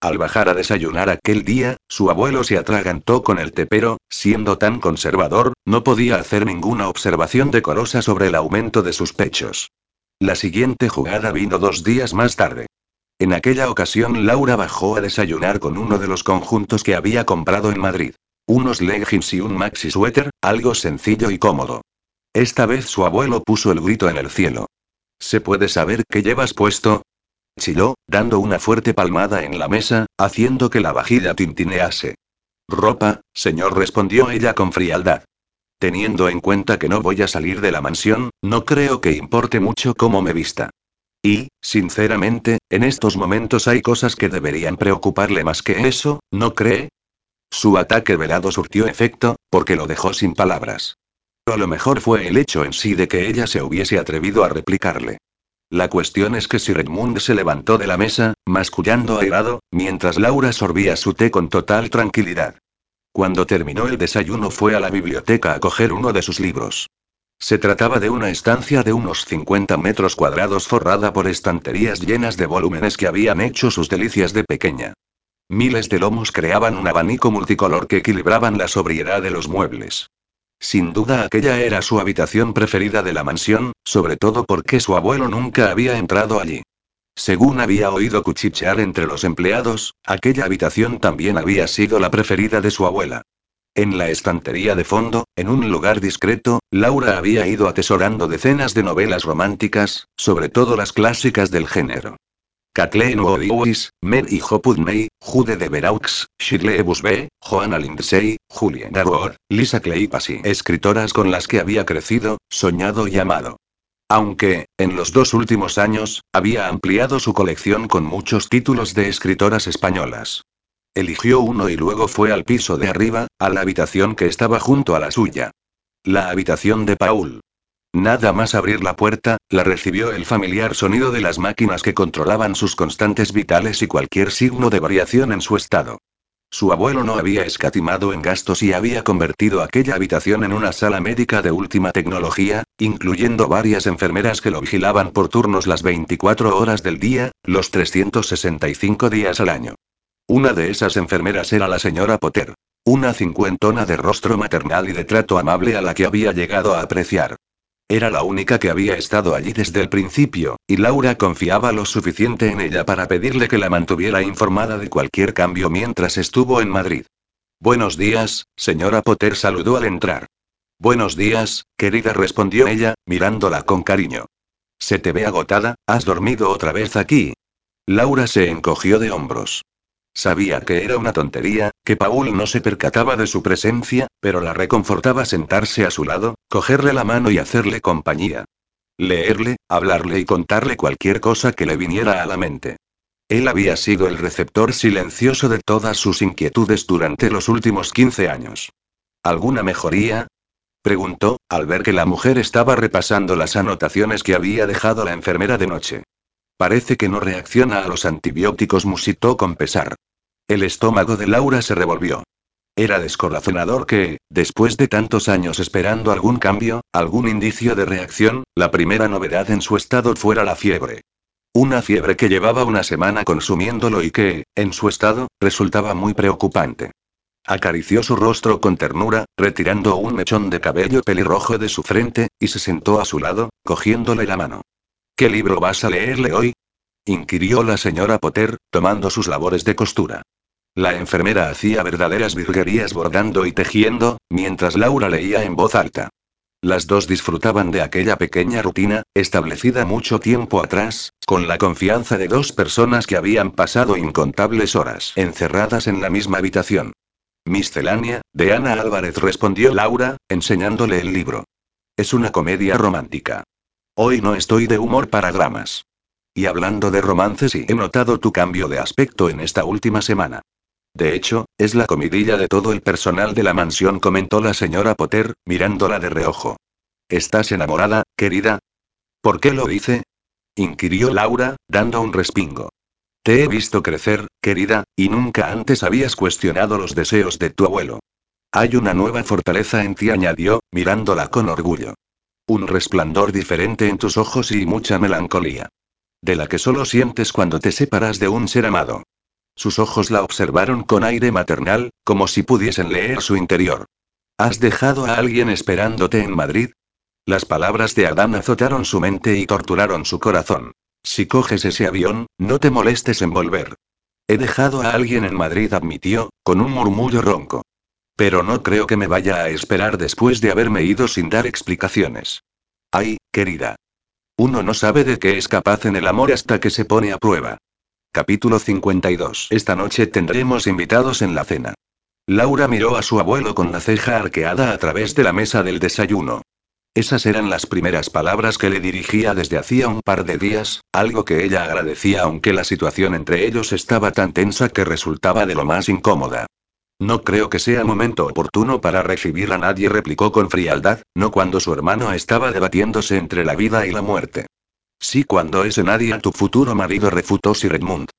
Al bajar a desayunar aquel día, su abuelo se atragantó con el tepero, siendo tan conservador, no podía hacer ninguna observación decorosa sobre el aumento de sus pechos. La siguiente jugada vino dos días más tarde. En aquella ocasión Laura bajó a desayunar con uno de los conjuntos que había comprado en Madrid. Unos leggings y un maxi suéter, algo sencillo y cómodo. Esta vez su abuelo puso el grito en el cielo. ¿Se puede saber qué llevas puesto? Chilló, dando una fuerte palmada en la mesa, haciendo que la vajilla tintinease. Ropa, señor, respondió ella con frialdad. Teniendo en cuenta que no voy a salir de la mansión, no creo que importe mucho cómo me vista. Y, sinceramente, en estos momentos hay cosas que deberían preocuparle más que eso, ¿no cree? Su ataque velado surtió efecto, porque lo dejó sin palabras. A lo mejor fue el hecho en sí de que ella se hubiese atrevido a replicarle. La cuestión es que Sir Edmund se levantó de la mesa, mascullando airado, mientras Laura sorbía su té con total tranquilidad. Cuando terminó el desayuno fue a la biblioteca a coger uno de sus libros. Se trataba de una estancia de unos 50 metros cuadrados forrada por estanterías llenas de volúmenes que habían hecho sus delicias de pequeña. Miles de lomos creaban un abanico multicolor que equilibraban la sobriedad de los muebles. Sin duda aquella era su habitación preferida de la mansión, sobre todo porque su abuelo nunca había entrado allí. Según había oído cuchichear entre los empleados, aquella habitación también había sido la preferida de su abuela. En la estantería de fondo, en un lugar discreto, Laura había ido atesorando decenas de novelas románticas, sobre todo las clásicas del género. Kathleen Woodiwis, Mary Hopwood Jude de Veraux, Shirley Busby, Joanna Lindsay, Julian Darwin, Lisa Clay Passy, escritoras con las que había crecido, soñado y amado. Aunque, en los dos últimos años, había ampliado su colección con muchos títulos de escritoras españolas. Eligió uno y luego fue al piso de arriba, a la habitación que estaba junto a la suya. La habitación de Paul. Nada más abrir la puerta, la recibió el familiar sonido de las máquinas que controlaban sus constantes vitales y cualquier signo de variación en su estado. Su abuelo no había escatimado en gastos y había convertido aquella habitación en una sala médica de última tecnología, incluyendo varias enfermeras que lo vigilaban por turnos las 24 horas del día, los 365 días al año. Una de esas enfermeras era la señora Potter. Una cincuentona de rostro maternal y de trato amable a la que había llegado a apreciar. Era la única que había estado allí desde el principio, y Laura confiaba lo suficiente en ella para pedirle que la mantuviera informada de cualquier cambio mientras estuvo en Madrid. Buenos días, señora Potter saludó al entrar. Buenos días, querida, respondió ella, mirándola con cariño. Se te ve agotada, ¿has dormido otra vez aquí? Laura se encogió de hombros. Sabía que era una tontería, que Paul no se percataba de su presencia, pero la reconfortaba sentarse a su lado, cogerle la mano y hacerle compañía. Leerle, hablarle y contarle cualquier cosa que le viniera a la mente. Él había sido el receptor silencioso de todas sus inquietudes durante los últimos 15 años. ¿Alguna mejoría? preguntó, al ver que la mujer estaba repasando las anotaciones que había dejado la enfermera de noche. Parece que no reacciona a los antibióticos, musitó con pesar. El estómago de Laura se revolvió. Era descorazonador que, después de tantos años esperando algún cambio, algún indicio de reacción, la primera novedad en su estado fuera la fiebre. Una fiebre que llevaba una semana consumiéndolo y que, en su estado, resultaba muy preocupante. Acarició su rostro con ternura, retirando un mechón de cabello pelirrojo de su frente, y se sentó a su lado, cogiéndole la mano. ¿Qué libro vas a leerle hoy? inquirió la señora Potter, tomando sus labores de costura. La enfermera hacía verdaderas virguerías bordando y tejiendo, mientras Laura leía en voz alta. Las dos disfrutaban de aquella pequeña rutina, establecida mucho tiempo atrás, con la confianza de dos personas que habían pasado incontables horas encerradas en la misma habitación. Miscelánea, de Ana Álvarez respondió Laura, enseñándole el libro. Es una comedia romántica. Hoy no estoy de humor para dramas. Y hablando de romances y he notado tu cambio de aspecto en esta última semana. De hecho, es la comidilla de todo el personal de la mansión, comentó la señora Potter, mirándola de reojo. ¿Estás enamorada, querida? ¿Por qué lo dice? inquirió Laura, dando un respingo. Te he visto crecer, querida, y nunca antes habías cuestionado los deseos de tu abuelo. Hay una nueva fortaleza en ti, añadió, mirándola con orgullo. Un resplandor diferente en tus ojos y mucha melancolía. De la que solo sientes cuando te separas de un ser amado. Sus ojos la observaron con aire maternal, como si pudiesen leer su interior. ¿Has dejado a alguien esperándote en Madrid? Las palabras de Adán azotaron su mente y torturaron su corazón. Si coges ese avión, no te molestes en volver. He dejado a alguien en Madrid, admitió, con un murmullo ronco. Pero no creo que me vaya a esperar después de haberme ido sin dar explicaciones. Ay, querida. Uno no sabe de qué es capaz en el amor hasta que se pone a prueba. Capítulo 52. Esta noche tendremos invitados en la cena. Laura miró a su abuelo con la ceja arqueada a través de la mesa del desayuno. Esas eran las primeras palabras que le dirigía desde hacía un par de días, algo que ella agradecía aunque la situación entre ellos estaba tan tensa que resultaba de lo más incómoda. No creo que sea momento oportuno para recibir a nadie, replicó con frialdad, no cuando su hermano estaba debatiéndose entre la vida y la muerte. Sí, cuando ese nadie a tu futuro marido, refutó Sir Edmund.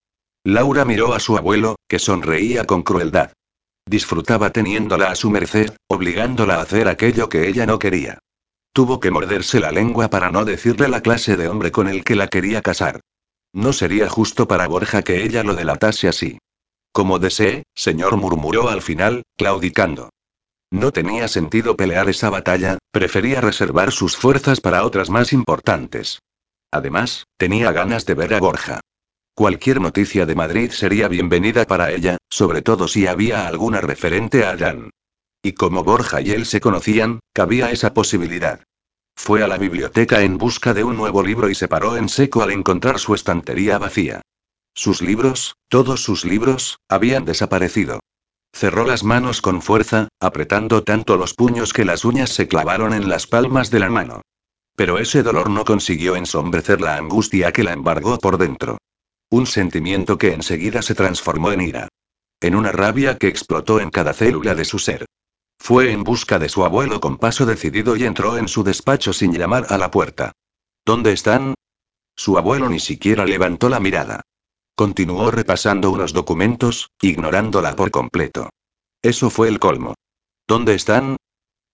Laura miró a su abuelo, que sonreía con crueldad. Disfrutaba teniéndola a su merced, obligándola a hacer aquello que ella no quería. Tuvo que morderse la lengua para no decirle la clase de hombre con el que la quería casar. No sería justo para Borja que ella lo delatase así. Como desee, señor murmuró al final, claudicando. No tenía sentido pelear esa batalla, prefería reservar sus fuerzas para otras más importantes. Además, tenía ganas de ver a Borja. Cualquier noticia de Madrid sería bienvenida para ella, sobre todo si había alguna referente a Jan. Y como Borja y él se conocían, cabía esa posibilidad. Fue a la biblioteca en busca de un nuevo libro y se paró en seco al encontrar su estantería vacía. Sus libros, todos sus libros, habían desaparecido. Cerró las manos con fuerza, apretando tanto los puños que las uñas se clavaron en las palmas de la mano. Pero ese dolor no consiguió ensombrecer la angustia que la embargó por dentro. Un sentimiento que enseguida se transformó en ira. En una rabia que explotó en cada célula de su ser. Fue en busca de su abuelo con paso decidido y entró en su despacho sin llamar a la puerta. ¿Dónde están? Su abuelo ni siquiera levantó la mirada. Continuó repasando unos documentos, ignorándola por completo. Eso fue el colmo. ¿Dónde están?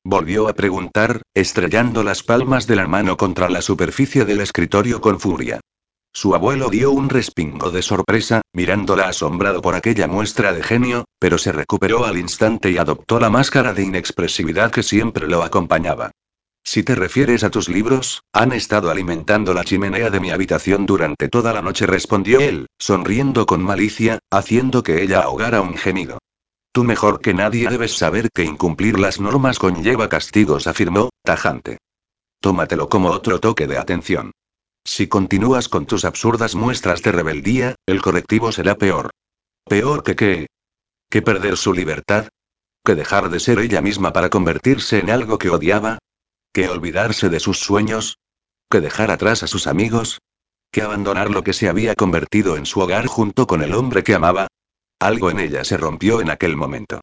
Volvió a preguntar, estrellando las palmas de la mano contra la superficie del escritorio con furia. Su abuelo dio un respingo de sorpresa, mirándola asombrado por aquella muestra de genio, pero se recuperó al instante y adoptó la máscara de inexpresividad que siempre lo acompañaba. Si te refieres a tus libros, han estado alimentando la chimenea de mi habitación durante toda la noche, respondió él, sonriendo con malicia, haciendo que ella ahogara un gemido. Tú mejor que nadie debes saber que incumplir las normas conlleva castigos, afirmó, tajante. Tómatelo como otro toque de atención. Si continúas con tus absurdas muestras de rebeldía, el correctivo será peor. ¿Peor que qué? ¿Que perder su libertad? ¿Que dejar de ser ella misma para convertirse en algo que odiaba? ¿Que olvidarse de sus sueños? ¿Que dejar atrás a sus amigos? ¿Que abandonar lo que se había convertido en su hogar junto con el hombre que amaba? Algo en ella se rompió en aquel momento.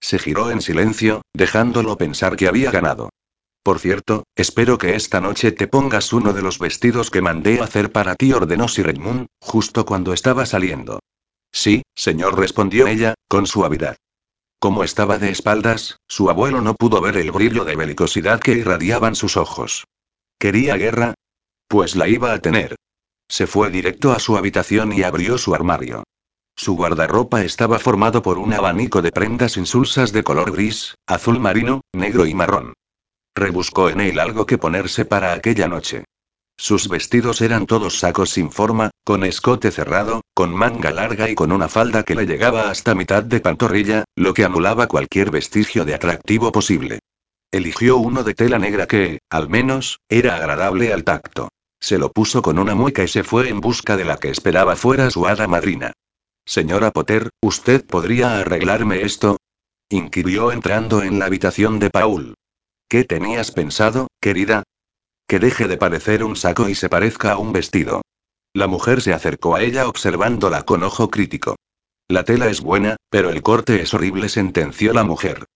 Se giró en silencio, dejándolo pensar que había ganado. Por cierto, espero que esta noche te pongas uno de los vestidos que mandé hacer para ti, ordenó Sir Edmund, justo cuando estaba saliendo. Sí, señor, respondió ella, con suavidad. Como estaba de espaldas, su abuelo no pudo ver el brillo de belicosidad que irradiaban sus ojos. ¿Quería guerra? Pues la iba a tener. Se fue directo a su habitación y abrió su armario. Su guardarropa estaba formado por un abanico de prendas insulsas de color gris, azul marino, negro y marrón. Rebuscó en él algo que ponerse para aquella noche. Sus vestidos eran todos sacos sin forma, con escote cerrado, con manga larga y con una falda que le llegaba hasta mitad de pantorrilla, lo que anulaba cualquier vestigio de atractivo posible. Eligió uno de tela negra que, al menos, era agradable al tacto. Se lo puso con una mueca y se fue en busca de la que esperaba fuera su hada madrina. Señora Potter, ¿usted podría arreglarme esto? inquirió entrando en la habitación de Paul. ¿Qué tenías pensado, querida? Que deje de parecer un saco y se parezca a un vestido. La mujer se acercó a ella observándola con ojo crítico. La tela es buena, pero el corte es horrible, sentenció la mujer.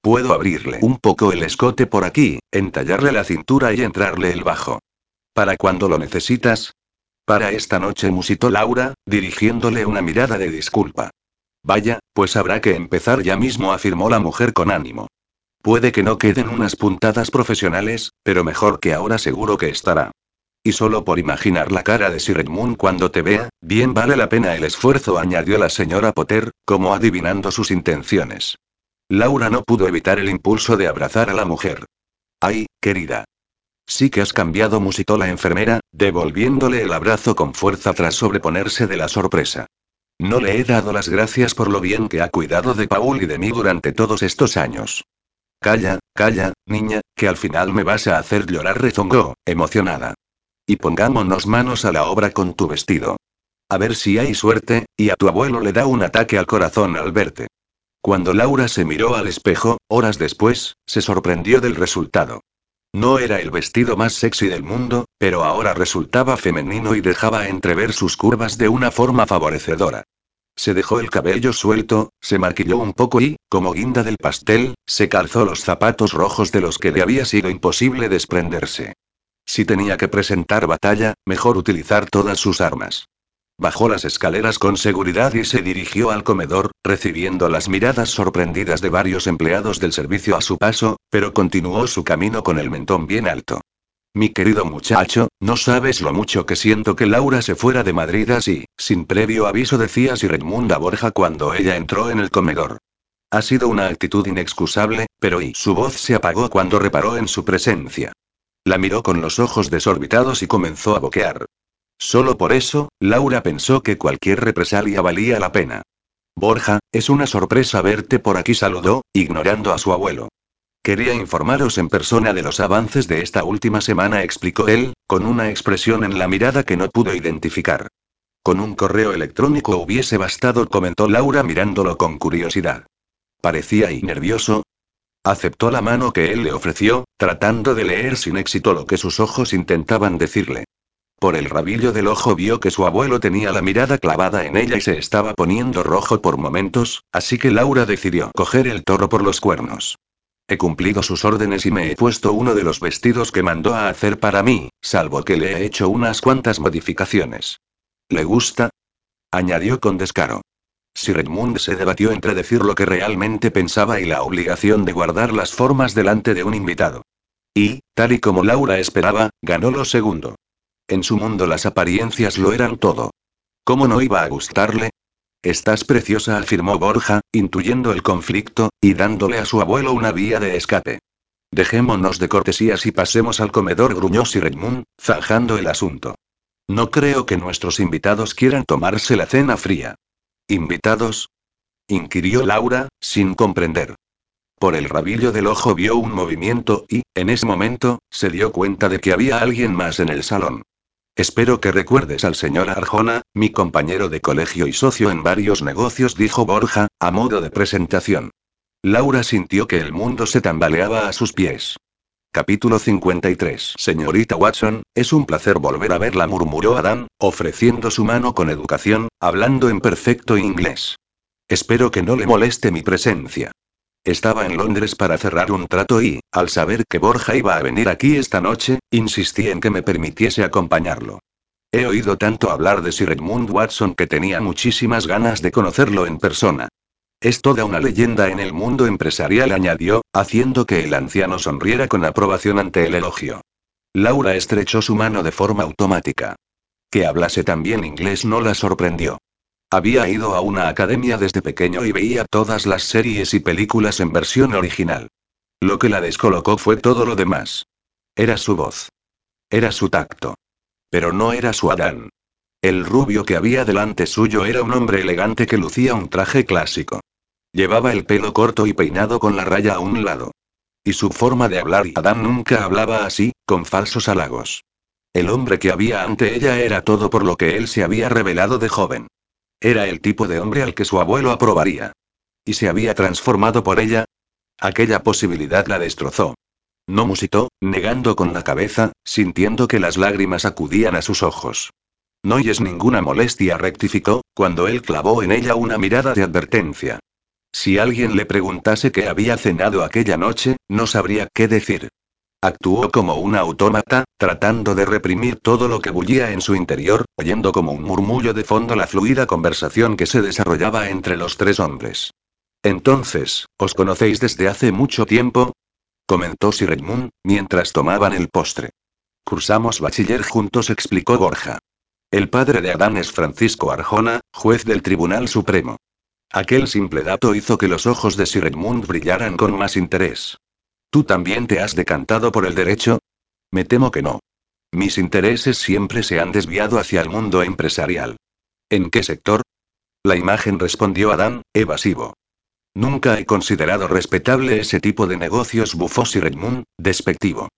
Puedo abrirle un poco el escote por aquí, entallarle la cintura y entrarle el bajo. ¿Para cuando lo necesitas? Para esta noche, musitó Laura, dirigiéndole una mirada de disculpa. Vaya, pues habrá que empezar ya mismo, afirmó la mujer con ánimo. Puede que no queden unas puntadas profesionales, pero mejor que ahora seguro que estará. Y solo por imaginar la cara de Sir Edmund cuando te vea, bien vale la pena el esfuerzo, añadió la señora Potter, como adivinando sus intenciones. Laura no pudo evitar el impulso de abrazar a la mujer. Ay, querida. Sí que has cambiado, musitó la enfermera, devolviéndole el abrazo con fuerza tras sobreponerse de la sorpresa. No le he dado las gracias por lo bien que ha cuidado de Paul y de mí durante todos estos años. Calla, calla, niña, que al final me vas a hacer llorar, rezongó, emocionada. Y pongámonos manos a la obra con tu vestido. A ver si hay suerte, y a tu abuelo le da un ataque al corazón al verte. Cuando Laura se miró al espejo, horas después, se sorprendió del resultado. No era el vestido más sexy del mundo, pero ahora resultaba femenino y dejaba entrever sus curvas de una forma favorecedora. Se dejó el cabello suelto, se maquilló un poco y, como guinda del pastel, se calzó los zapatos rojos de los que le había sido imposible desprenderse. Si tenía que presentar batalla, mejor utilizar todas sus armas. Bajó las escaleras con seguridad y se dirigió al comedor, recibiendo las miradas sorprendidas de varios empleados del servicio a su paso, pero continuó su camino con el mentón bien alto. Mi querido muchacho, no sabes lo mucho que siento que Laura se fuera de Madrid así, sin previo aviso decía Sir Edmund a Borja cuando ella entró en el comedor. Ha sido una actitud inexcusable, pero y su voz se apagó cuando reparó en su presencia. La miró con los ojos desorbitados y comenzó a boquear. Solo por eso, Laura pensó que cualquier represalia valía la pena. Borja, es una sorpresa verte por aquí, saludó, ignorando a su abuelo. Quería informaros en persona de los avances de esta última semana, explicó él, con una expresión en la mirada que no pudo identificar. Con un correo electrónico hubiese bastado, comentó Laura mirándolo con curiosidad. Parecía y nervioso, Aceptó la mano que él le ofreció, tratando de leer sin éxito lo que sus ojos intentaban decirle. Por el rabillo del ojo vio que su abuelo tenía la mirada clavada en ella y se estaba poniendo rojo por momentos, así que Laura decidió coger el toro por los cuernos. He cumplido sus órdenes y me he puesto uno de los vestidos que mandó a hacer para mí, salvo que le he hecho unas cuantas modificaciones. ¿Le gusta? añadió con descaro. Sir Edmund se debatió entre decir lo que realmente pensaba y la obligación de guardar las formas delante de un invitado. Y, tal y como Laura esperaba, ganó lo segundo. En su mundo las apariencias lo eran todo. ¿Cómo no iba a gustarle? Estás preciosa, afirmó Borja, intuyendo el conflicto, y dándole a su abuelo una vía de escape. Dejémonos de cortesías y pasemos al comedor, gruñó Sir Edmund, zanjando el asunto. No creo que nuestros invitados quieran tomarse la cena fría. ¿Invitados? inquirió Laura, sin comprender. Por el rabillo del ojo vio un movimiento y, en ese momento, se dio cuenta de que había alguien más en el salón. Espero que recuerdes al señor Arjona, mi compañero de colegio y socio en varios negocios, dijo Borja, a modo de presentación. Laura sintió que el mundo se tambaleaba a sus pies. Capítulo 53. Señorita Watson, es un placer volver a verla, murmuró Adam, ofreciendo su mano con educación, hablando en perfecto inglés. Espero que no le moleste mi presencia. Estaba en Londres para cerrar un trato y, al saber que Borja iba a venir aquí esta noche, insistí en que me permitiese acompañarlo. He oído tanto hablar de Sir Edmund Watson que tenía muchísimas ganas de conocerlo en persona. Es toda una leyenda en el mundo empresarial, añadió, haciendo que el anciano sonriera con aprobación ante el elogio. Laura estrechó su mano de forma automática. Que hablase también inglés no la sorprendió. Había ido a una academia desde pequeño y veía todas las series y películas en versión original. Lo que la descolocó fue todo lo demás. Era su voz. Era su tacto. Pero no era su Adán. El rubio que había delante suyo era un hombre elegante que lucía un traje clásico. Llevaba el pelo corto y peinado con la raya a un lado. Y su forma de hablar y Adán nunca hablaba así, con falsos halagos. El hombre que había ante ella era todo por lo que él se había revelado de joven. Era el tipo de hombre al que su abuelo aprobaría. ¿Y se había transformado por ella? Aquella posibilidad la destrozó. No musitó, negando con la cabeza, sintiendo que las lágrimas acudían a sus ojos. No es ninguna molestia, rectificó, cuando él clavó en ella una mirada de advertencia. Si alguien le preguntase qué había cenado aquella noche, no sabría qué decir. Actuó como un autómata, tratando de reprimir todo lo que bullía en su interior, oyendo como un murmullo de fondo la fluida conversación que se desarrollaba entre los tres hombres. Entonces, ¿os conocéis desde hace mucho tiempo? comentó Sir Edmund, mientras tomaban el postre. Cursamos bachiller juntos, explicó Borja. El padre de Adán es Francisco Arjona, juez del Tribunal Supremo. Aquel simple dato hizo que los ojos de Sir Edmund brillaran con más interés. ¿Tú también te has decantado por el derecho? Me temo que no. Mis intereses siempre se han desviado hacia el mundo empresarial. ¿En qué sector? La imagen respondió Adán, evasivo. Nunca he considerado respetable ese tipo de negocios, bufó Sir Edmund, despectivo.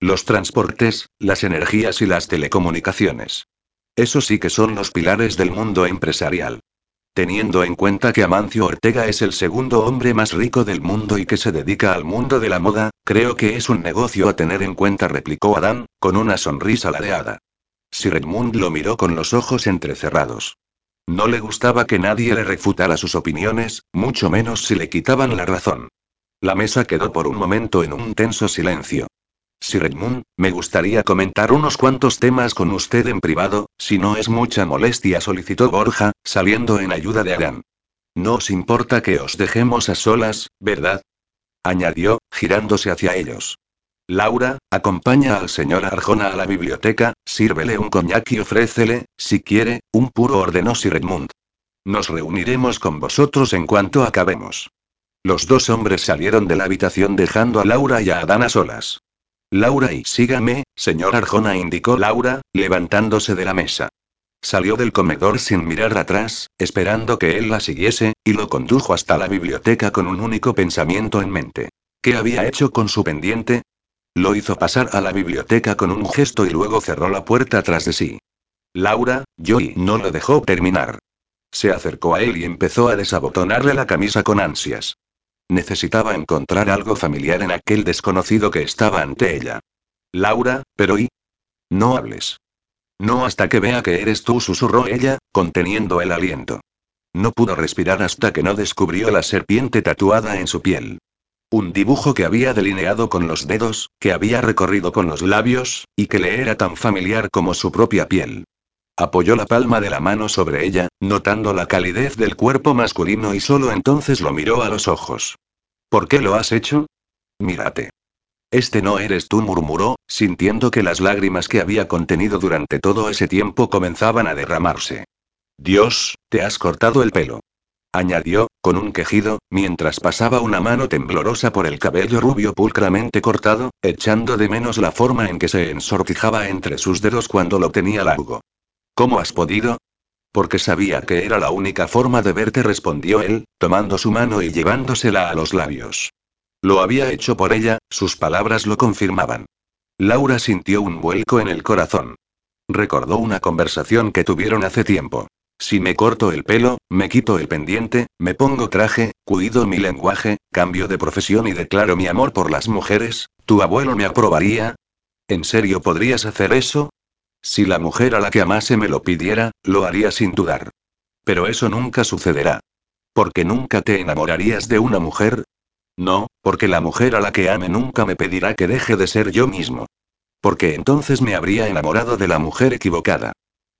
Los transportes, las energías y las telecomunicaciones. Eso sí que son los pilares del mundo empresarial. Teniendo en cuenta que Amancio Ortega es el segundo hombre más rico del mundo y que se dedica al mundo de la moda, creo que es un negocio a tener en cuenta, replicó Adán, con una sonrisa ladeada. Sir Edmund lo miró con los ojos entrecerrados. No le gustaba que nadie le refutara sus opiniones, mucho menos si le quitaban la razón. La mesa quedó por un momento en un tenso silencio. Sir Edmund, me gustaría comentar unos cuantos temas con usted en privado, si no es mucha molestia, solicitó Borja, saliendo en ayuda de Adán. No os importa que os dejemos a solas, ¿verdad? añadió, girándose hacia ellos. Laura, acompaña al señor Arjona a la biblioteca, sírvele un coñac y ofrécele, si quiere, un puro, ordenó Sir Edmund. Nos reuniremos con vosotros en cuanto acabemos. Los dos hombres salieron de la habitación dejando a Laura y a Adán a solas. Laura y sígame, señor Arjona, indicó Laura, levantándose de la mesa. Salió del comedor sin mirar atrás, esperando que él la siguiese, y lo condujo hasta la biblioteca con un único pensamiento en mente. ¿Qué había hecho con su pendiente? Lo hizo pasar a la biblioteca con un gesto y luego cerró la puerta tras de sí. Laura, Joy no lo dejó terminar. Se acercó a él y empezó a desabotonarle la camisa con ansias. Necesitaba encontrar algo familiar en aquel desconocido que estaba ante ella. Laura, pero ¿y? No hables. No hasta que vea que eres tú, susurró ella, conteniendo el aliento. No pudo respirar hasta que no descubrió la serpiente tatuada en su piel. Un dibujo que había delineado con los dedos, que había recorrido con los labios, y que le era tan familiar como su propia piel. Apoyó la palma de la mano sobre ella, notando la calidez del cuerpo masculino y solo entonces lo miró a los ojos. ¿Por qué lo has hecho? Mírate. Este no eres tú, murmuró, sintiendo que las lágrimas que había contenido durante todo ese tiempo comenzaban a derramarse. Dios, te has cortado el pelo. Añadió, con un quejido, mientras pasaba una mano temblorosa por el cabello rubio pulcramente cortado, echando de menos la forma en que se ensortijaba entre sus dedos cuando lo tenía largo. ¿Cómo has podido? Porque sabía que era la única forma de verte, respondió él, tomando su mano y llevándosela a los labios. Lo había hecho por ella, sus palabras lo confirmaban. Laura sintió un vuelco en el corazón. Recordó una conversación que tuvieron hace tiempo. Si me corto el pelo, me quito el pendiente, me pongo traje, cuido mi lenguaje, cambio de profesión y declaro mi amor por las mujeres, ¿tu abuelo me aprobaría? ¿En serio podrías hacer eso? Si la mujer a la que amase me lo pidiera, lo haría sin dudar. Pero eso nunca sucederá. ¿Porque nunca te enamorarías de una mujer? No, porque la mujer a la que ame nunca me pedirá que deje de ser yo mismo. Porque entonces me habría enamorado de la mujer equivocada.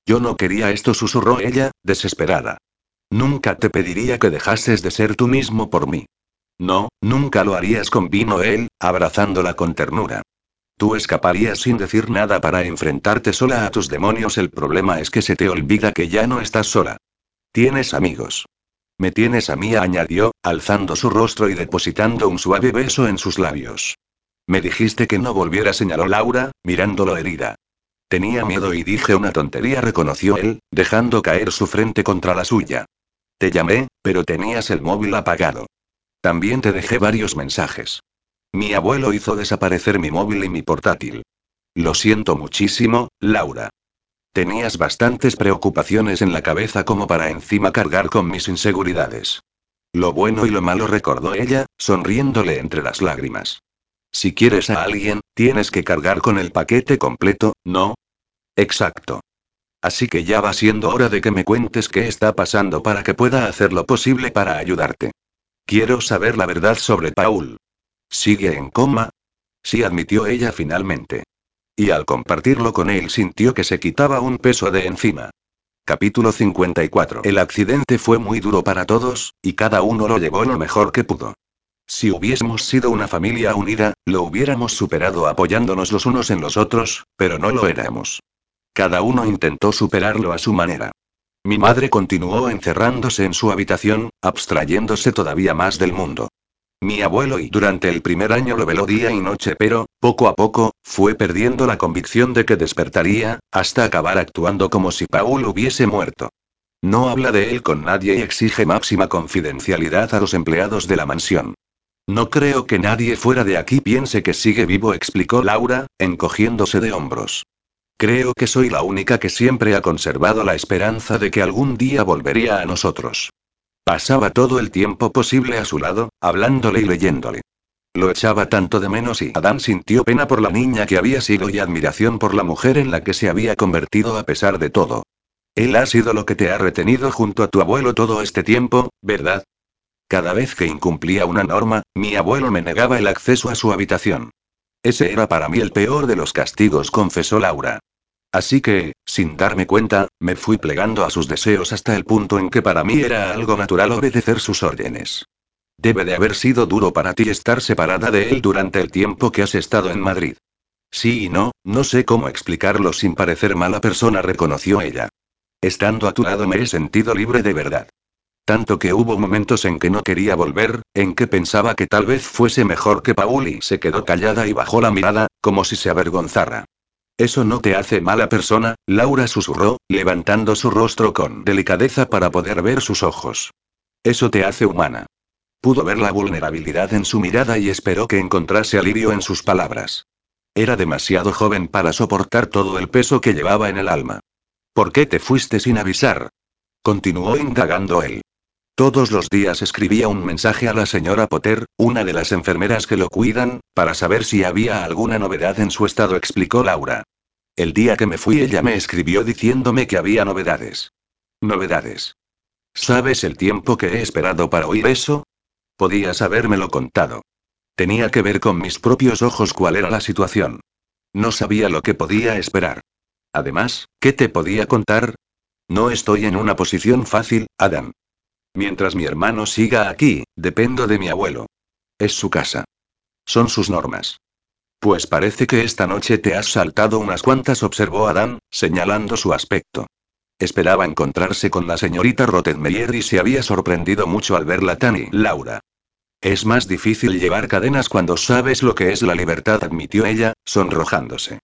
Yo no quería esto, susurró ella, desesperada. Nunca te pediría que dejases de ser tú mismo por mí. No, nunca lo harías, convino él, abrazándola con ternura. Tú escaparías sin decir nada para enfrentarte sola a tus demonios. El problema es que se te olvida que ya no estás sola. Tienes amigos. Me tienes a mí, añadió, alzando su rostro y depositando un suave beso en sus labios. Me dijiste que no volviera, señaló Laura, mirándolo herida. Tenía miedo y dije una tontería, reconoció él, dejando caer su frente contra la suya. Te llamé, pero tenías el móvil apagado. También te dejé varios mensajes. Mi abuelo hizo desaparecer mi móvil y mi portátil. Lo siento muchísimo, Laura. Tenías bastantes preocupaciones en la cabeza como para encima cargar con mis inseguridades. Lo bueno y lo malo recordó ella, sonriéndole entre las lágrimas. Si quieres a alguien, tienes que cargar con el paquete completo, ¿no? Exacto. Así que ya va siendo hora de que me cuentes qué está pasando para que pueda hacer lo posible para ayudarte. Quiero saber la verdad sobre Paul. ¿Sigue en coma? Sí, admitió ella finalmente. Y al compartirlo con él sintió que se quitaba un peso de encima. Capítulo 54. El accidente fue muy duro para todos, y cada uno lo llevó lo mejor que pudo. Si hubiésemos sido una familia unida, lo hubiéramos superado apoyándonos los unos en los otros, pero no lo éramos. Cada uno intentó superarlo a su manera. Mi madre continuó encerrándose en su habitación, abstrayéndose todavía más del mundo. Mi abuelo y durante el primer año lo veló día y noche, pero, poco a poco, fue perdiendo la convicción de que despertaría, hasta acabar actuando como si Paul hubiese muerto. No habla de él con nadie y exige máxima confidencialidad a los empleados de la mansión. No creo que nadie fuera de aquí piense que sigue vivo, explicó Laura, encogiéndose de hombros. Creo que soy la única que siempre ha conservado la esperanza de que algún día volvería a nosotros. Pasaba todo el tiempo posible a su lado, hablándole y leyéndole. Lo echaba tanto de menos y Adán sintió pena por la niña que había sido y admiración por la mujer en la que se había convertido a pesar de todo. Él ha sido lo que te ha retenido junto a tu abuelo todo este tiempo, ¿verdad? Cada vez que incumplía una norma, mi abuelo me negaba el acceso a su habitación. Ese era para mí el peor de los castigos, confesó Laura. Así que, sin darme cuenta, me fui plegando a sus deseos hasta el punto en que para mí era algo natural obedecer sus órdenes. Debe de haber sido duro para ti estar separada de él durante el tiempo que has estado en Madrid. Sí y no, no sé cómo explicarlo sin parecer mala persona, reconoció ella. Estando a tu lado me he sentido libre de verdad. Tanto que hubo momentos en que no quería volver, en que pensaba que tal vez fuese mejor que Paul y se quedó callada y bajó la mirada, como si se avergonzara. Eso no te hace mala persona, Laura susurró, levantando su rostro con delicadeza para poder ver sus ojos. Eso te hace humana. Pudo ver la vulnerabilidad en su mirada y esperó que encontrase alivio en sus palabras. Era demasiado joven para soportar todo el peso que llevaba en el alma. ¿Por qué te fuiste sin avisar? Continuó indagando él. Todos los días escribía un mensaje a la señora Potter, una de las enfermeras que lo cuidan, para saber si había alguna novedad en su estado, explicó Laura. El día que me fui ella me escribió diciéndome que había novedades. Novedades. ¿Sabes el tiempo que he esperado para oír eso? Podías habérmelo contado. Tenía que ver con mis propios ojos cuál era la situación. No sabía lo que podía esperar. Además, ¿qué te podía contar? No estoy en una posición fácil, Adam. Mientras mi hermano siga aquí, dependo de mi abuelo. Es su casa. Son sus normas. Pues parece que esta noche te has saltado unas cuantas, observó Adán, señalando su aspecto. Esperaba encontrarse con la señorita Rottenmeier y se había sorprendido mucho al verla tan y Laura. Es más difícil llevar cadenas cuando sabes lo que es la libertad, admitió ella, sonrojándose.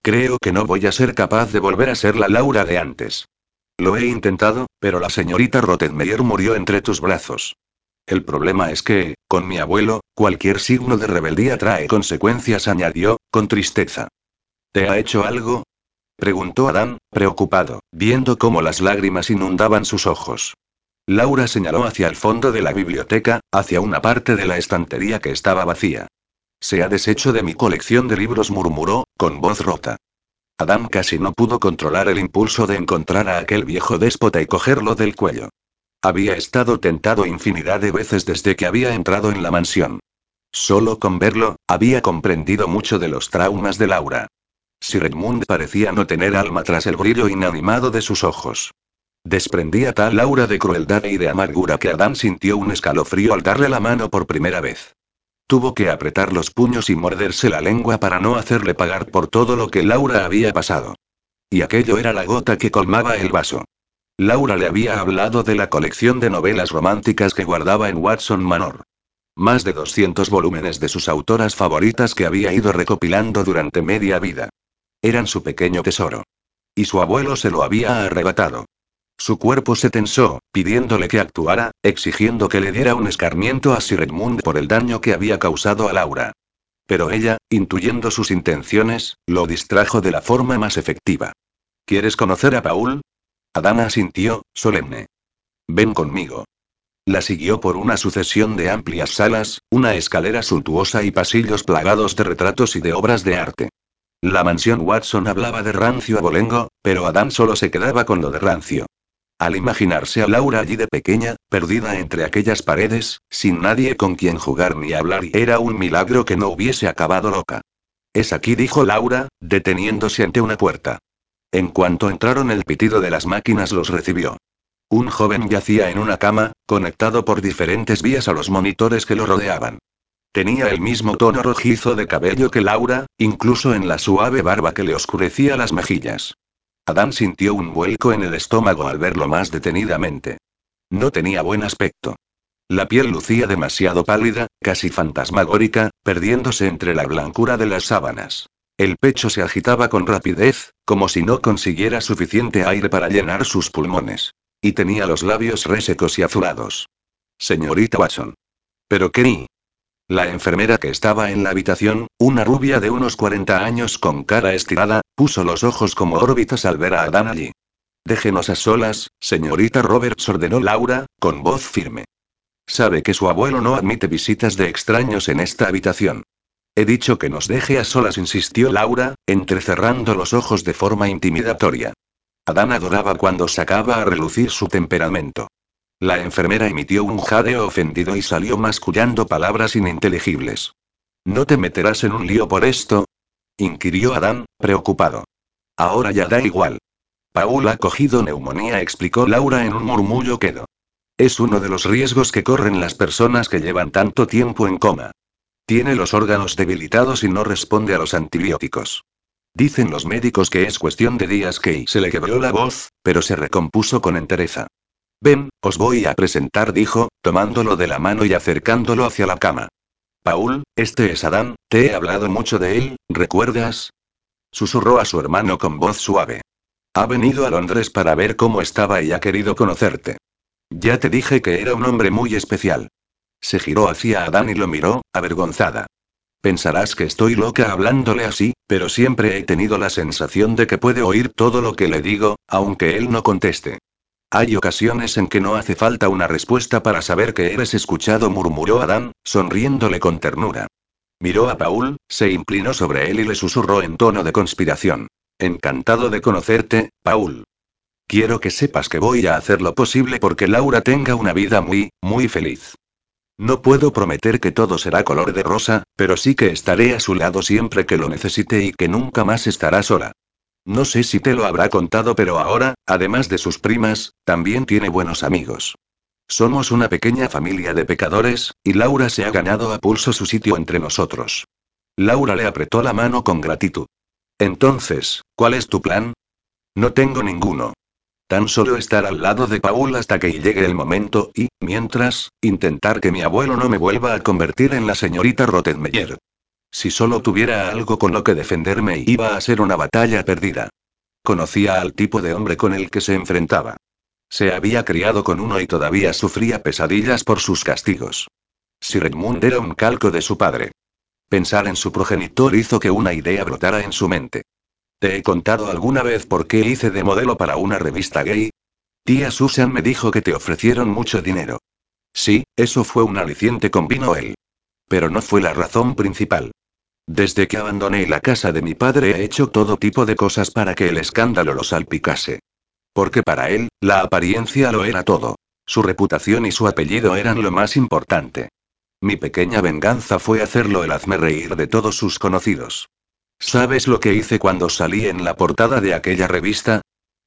Creo que no voy a ser capaz de volver a ser la Laura de antes. Lo he intentado, pero la señorita Rottenmeier murió entre tus brazos. El problema es que, con mi abuelo, cualquier signo de rebeldía trae consecuencias, añadió, con tristeza. ¿Te ha hecho algo? preguntó Adán, preocupado, viendo cómo las lágrimas inundaban sus ojos. Laura señaló hacia el fondo de la biblioteca, hacia una parte de la estantería que estaba vacía. Se ha deshecho de mi colección de libros, murmuró, con voz rota. Adam casi no pudo controlar el impulso de encontrar a aquel viejo déspota y cogerlo del cuello. Había estado tentado infinidad de veces desde que había entrado en la mansión. Solo con verlo, había comprendido mucho de los traumas de Laura. Sir Edmund parecía no tener alma tras el brillo inanimado de sus ojos. Desprendía tal aura de crueldad y de amargura que Adam sintió un escalofrío al darle la mano por primera vez. Tuvo que apretar los puños y morderse la lengua para no hacerle pagar por todo lo que Laura había pasado. Y aquello era la gota que colmaba el vaso. Laura le había hablado de la colección de novelas románticas que guardaba en Watson Manor. Más de 200 volúmenes de sus autoras favoritas que había ido recopilando durante media vida. Eran su pequeño tesoro. Y su abuelo se lo había arrebatado. Su cuerpo se tensó, pidiéndole que actuara, exigiendo que le diera un escarmiento a Sir Edmund por el daño que había causado a Laura. Pero ella, intuyendo sus intenciones, lo distrajo de la forma más efectiva. ¿Quieres conocer a Paul? Adana sintió, solemne. Ven conmigo. La siguió por una sucesión de amplias salas, una escalera suntuosa y pasillos plagados de retratos y de obras de arte. La mansión Watson hablaba de rancio abolengo, pero Adán solo se quedaba con lo de rancio. Al imaginarse a Laura allí de pequeña, perdida entre aquellas paredes, sin nadie con quien jugar ni hablar, y era un milagro que no hubiese acabado loca. Es aquí, dijo Laura, deteniéndose ante una puerta. En cuanto entraron el pitido de las máquinas los recibió. Un joven yacía en una cama, conectado por diferentes vías a los monitores que lo rodeaban. Tenía el mismo tono rojizo de cabello que Laura, incluso en la suave barba que le oscurecía las mejillas. Adán sintió un vuelco en el estómago al verlo más detenidamente. No tenía buen aspecto. La piel lucía demasiado pálida, casi fantasmagórica, perdiéndose entre la blancura de las sábanas. El pecho se agitaba con rapidez, como si no consiguiera suficiente aire para llenar sus pulmones. Y tenía los labios resecos y azulados. Señorita Watson. ¿Pero qué? La enfermera que estaba en la habitación, una rubia de unos 40 años con cara estirada, puso los ojos como órbitas al ver a Adán allí. Déjenos a solas, señorita Roberts ordenó Laura, con voz firme. Sabe que su abuelo no admite visitas de extraños en esta habitación. He dicho que nos deje a solas, insistió Laura, entrecerrando los ojos de forma intimidatoria. Adán adoraba cuando sacaba a relucir su temperamento. La enfermera emitió un jadeo ofendido y salió mascullando palabras ininteligibles. ¿No te meterás en un lío por esto? inquirió Adán, preocupado. Ahora ya da igual. Paul ha cogido neumonía, explicó Laura en un murmullo quedo. Es uno de los riesgos que corren las personas que llevan tanto tiempo en coma. Tiene los órganos debilitados y no responde a los antibióticos. Dicen los médicos que es cuestión de días que se le quebró la voz, pero se recompuso con entereza. Ven, os voy a presentar, dijo, tomándolo de la mano y acercándolo hacia la cama. Paul, este es Adán, te he hablado mucho de él, ¿recuerdas? Susurró a su hermano con voz suave. Ha venido a Londres para ver cómo estaba y ha querido conocerte. Ya te dije que era un hombre muy especial. Se giró hacia Adán y lo miró, avergonzada. Pensarás que estoy loca hablándole así, pero siempre he tenido la sensación de que puede oír todo lo que le digo, aunque él no conteste. Hay ocasiones en que no hace falta una respuesta para saber que eres escuchado, murmuró Adán, sonriéndole con ternura. Miró a Paul, se inclinó sobre él y le susurró en tono de conspiración. Encantado de conocerte, Paul. Quiero que sepas que voy a hacer lo posible porque Laura tenga una vida muy, muy feliz. No puedo prometer que todo será color de rosa, pero sí que estaré a su lado siempre que lo necesite y que nunca más estará sola. No sé si te lo habrá contado, pero ahora, además de sus primas, también tiene buenos amigos. Somos una pequeña familia de pecadores, y Laura se ha ganado a pulso su sitio entre nosotros. Laura le apretó la mano con gratitud. Entonces, ¿cuál es tu plan? No tengo ninguno. Tan solo estar al lado de Paul hasta que llegue el momento y, mientras, intentar que mi abuelo no me vuelva a convertir en la señorita Rottenmeier. Si solo tuviera algo con lo que defenderme iba a ser una batalla perdida. Conocía al tipo de hombre con el que se enfrentaba. Se había criado con uno y todavía sufría pesadillas por sus castigos. Sir Edmund era un calco de su padre. Pensar en su progenitor hizo que una idea brotara en su mente. ¿Te he contado alguna vez por qué hice de modelo para una revista gay? Tía Susan me dijo que te ofrecieron mucho dinero. Sí, eso fue un aliciente, convino él. Pero no fue la razón principal. Desde que abandoné la casa de mi padre he hecho todo tipo de cosas para que el escándalo lo salpicase. Porque para él, la apariencia lo era todo. Su reputación y su apellido eran lo más importante. Mi pequeña venganza fue hacerlo el hazme reír de todos sus conocidos. ¿Sabes lo que hice cuando salí en la portada de aquella revista?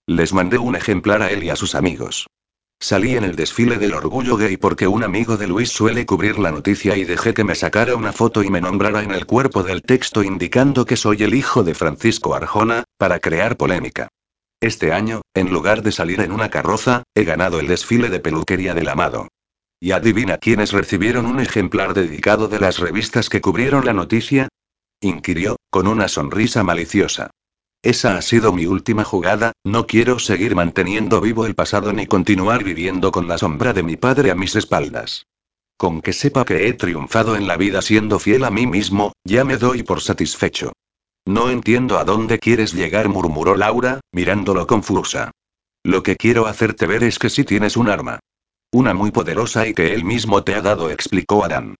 Les mandé un ejemplar a él y a sus amigos. Salí en el desfile del orgullo gay porque un amigo de Luis suele cubrir la noticia y dejé que me sacara una foto y me nombrara en el cuerpo del texto indicando que soy el hijo de Francisco Arjona, para crear polémica. Este año, en lugar de salir en una carroza, he ganado el desfile de peluquería del amado. ¿Y adivina quiénes recibieron un ejemplar dedicado de las revistas que cubrieron la noticia? inquirió, con una sonrisa maliciosa. Esa ha sido mi última jugada, no quiero seguir manteniendo vivo el pasado ni continuar viviendo con la sombra de mi padre a mis espaldas. Con que sepa que he triunfado en la vida siendo fiel a mí mismo, ya me doy por satisfecho. No entiendo a dónde quieres llegar, murmuró Laura, mirándolo confusa. Lo que quiero hacerte ver es que si tienes un arma. Una muy poderosa y que él mismo te ha dado, explicó Adam.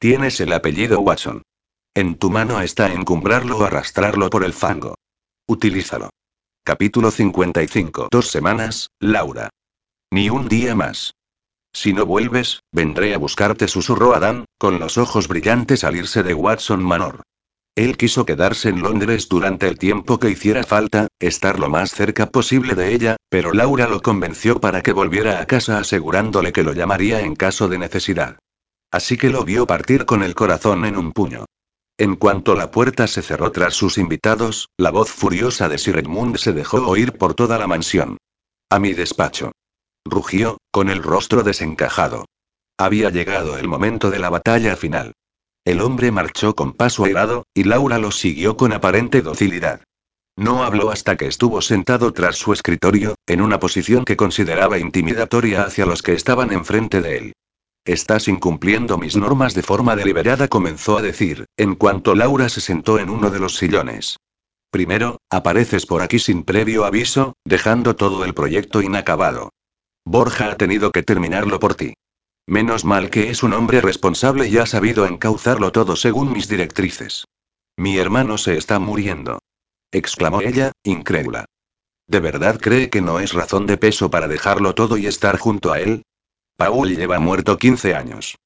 Tienes el apellido Watson. En tu mano está encumbrarlo o arrastrarlo por el fango. Utilízalo. Capítulo 55. Dos semanas, Laura. Ni un día más. Si no vuelves, vendré a buscarte, susurró Adán, con los ojos brillantes al irse de Watson Manor. Él quiso quedarse en Londres durante el tiempo que hiciera falta, estar lo más cerca posible de ella, pero Laura lo convenció para que volviera a casa asegurándole que lo llamaría en caso de necesidad. Así que lo vio partir con el corazón en un puño. En cuanto la puerta se cerró tras sus invitados, la voz furiosa de Sir Edmund se dejó oír por toda la mansión. A mi despacho. Rugió, con el rostro desencajado. Había llegado el momento de la batalla final. El hombre marchó con paso airado, y Laura lo siguió con aparente docilidad. No habló hasta que estuvo sentado tras su escritorio, en una posición que consideraba intimidatoria hacia los que estaban enfrente de él. Estás incumpliendo mis normas de forma deliberada, comenzó a decir, en cuanto Laura se sentó en uno de los sillones. Primero, apareces por aquí sin previo aviso, dejando todo el proyecto inacabado. Borja ha tenido que terminarlo por ti. Menos mal que es un hombre responsable y ha sabido encauzarlo todo según mis directrices. Mi hermano se está muriendo. exclamó ella, incrédula. ¿De verdad cree que no es razón de peso para dejarlo todo y estar junto a él? Paul lleva muerto 15 años.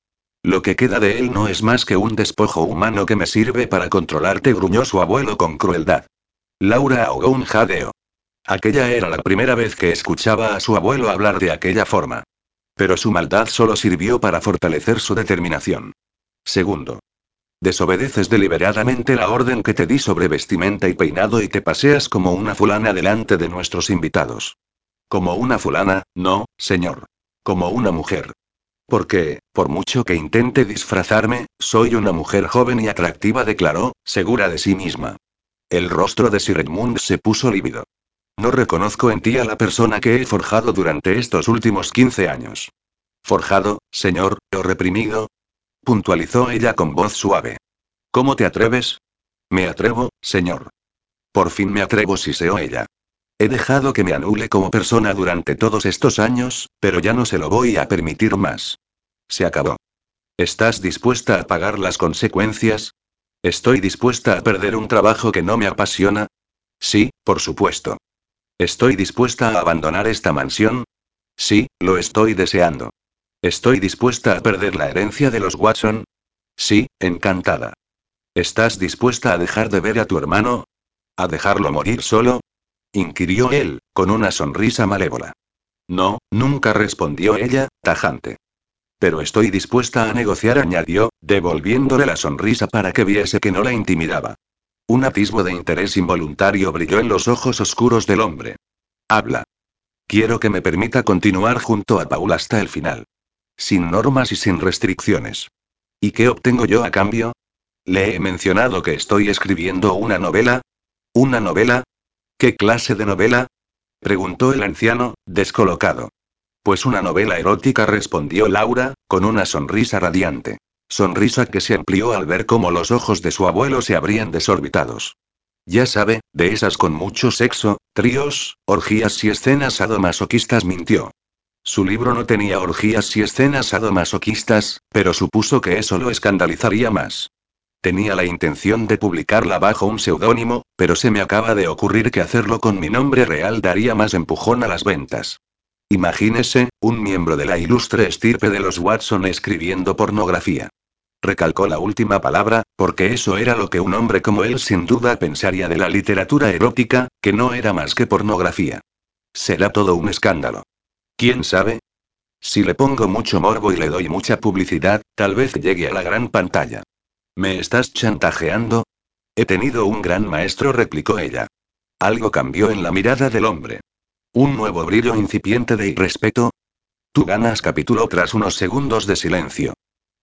Lo que queda de él no es más que un despojo humano que me sirve para controlarte, gruñó su abuelo con crueldad. Laura ahogó un jadeo. Aquella era la primera vez que escuchaba a su abuelo hablar de aquella forma. Pero su maldad solo sirvió para fortalecer su determinación. Segundo. Desobedeces deliberadamente la orden que te di sobre vestimenta y peinado y te paseas como una fulana delante de nuestros invitados. Como una fulana, no, señor. Como una mujer. Porque, por mucho que intente disfrazarme, soy una mujer joven y atractiva, declaró, segura de sí misma. El rostro de Sir Edmund se puso lívido. No reconozco en ti a la persona que he forjado durante estos últimos 15 años. ¿Forjado, señor, o reprimido? puntualizó ella con voz suave. ¿Cómo te atreves? Me atrevo, señor. Por fin me atrevo, siseó ella. He dejado que me anule como persona durante todos estos años, pero ya no se lo voy a permitir más. Se acabó. ¿Estás dispuesta a pagar las consecuencias? ¿Estoy dispuesta a perder un trabajo que no me apasiona? Sí, por supuesto. ¿Estoy dispuesta a abandonar esta mansión? Sí, lo estoy deseando. ¿Estoy dispuesta a perder la herencia de los Watson? Sí, encantada. ¿Estás dispuesta a dejar de ver a tu hermano? ¿A dejarlo morir solo? Inquirió él, con una sonrisa malévola. No, nunca respondió ella, tajante. Pero estoy dispuesta a negociar, añadió, devolviéndole la sonrisa para que viese que no la intimidaba. Un atisbo de interés involuntario brilló en los ojos oscuros del hombre. Habla. Quiero que me permita continuar junto a Paul hasta el final. Sin normas y sin restricciones. ¿Y qué obtengo yo a cambio? ¿Le he mencionado que estoy escribiendo una novela? ¿Una novela? ¿Qué clase de novela? preguntó el anciano, descolocado. Pues una novela erótica, respondió Laura, con una sonrisa radiante. Sonrisa que se amplió al ver cómo los ojos de su abuelo se abrían desorbitados. Ya sabe, de esas con mucho sexo, tríos, orgías y escenas sadomasoquistas mintió. Su libro no tenía orgías y escenas sadomasoquistas, pero supuso que eso lo escandalizaría más. Tenía la intención de publicarla bajo un seudónimo, pero se me acaba de ocurrir que hacerlo con mi nombre real daría más empujón a las ventas. Imagínese, un miembro de la ilustre estirpe de los Watson escribiendo pornografía. Recalcó la última palabra, porque eso era lo que un hombre como él sin duda pensaría de la literatura erótica, que no era más que pornografía. Será todo un escándalo. ¿Quién sabe? Si le pongo mucho morbo y le doy mucha publicidad, tal vez llegue a la gran pantalla. ¿Me estás chantajeando? He tenido un gran maestro, replicó ella. Algo cambió en la mirada del hombre. Un nuevo brillo incipiente de irrespeto. Tú ganas capítulo tras unos segundos de silencio.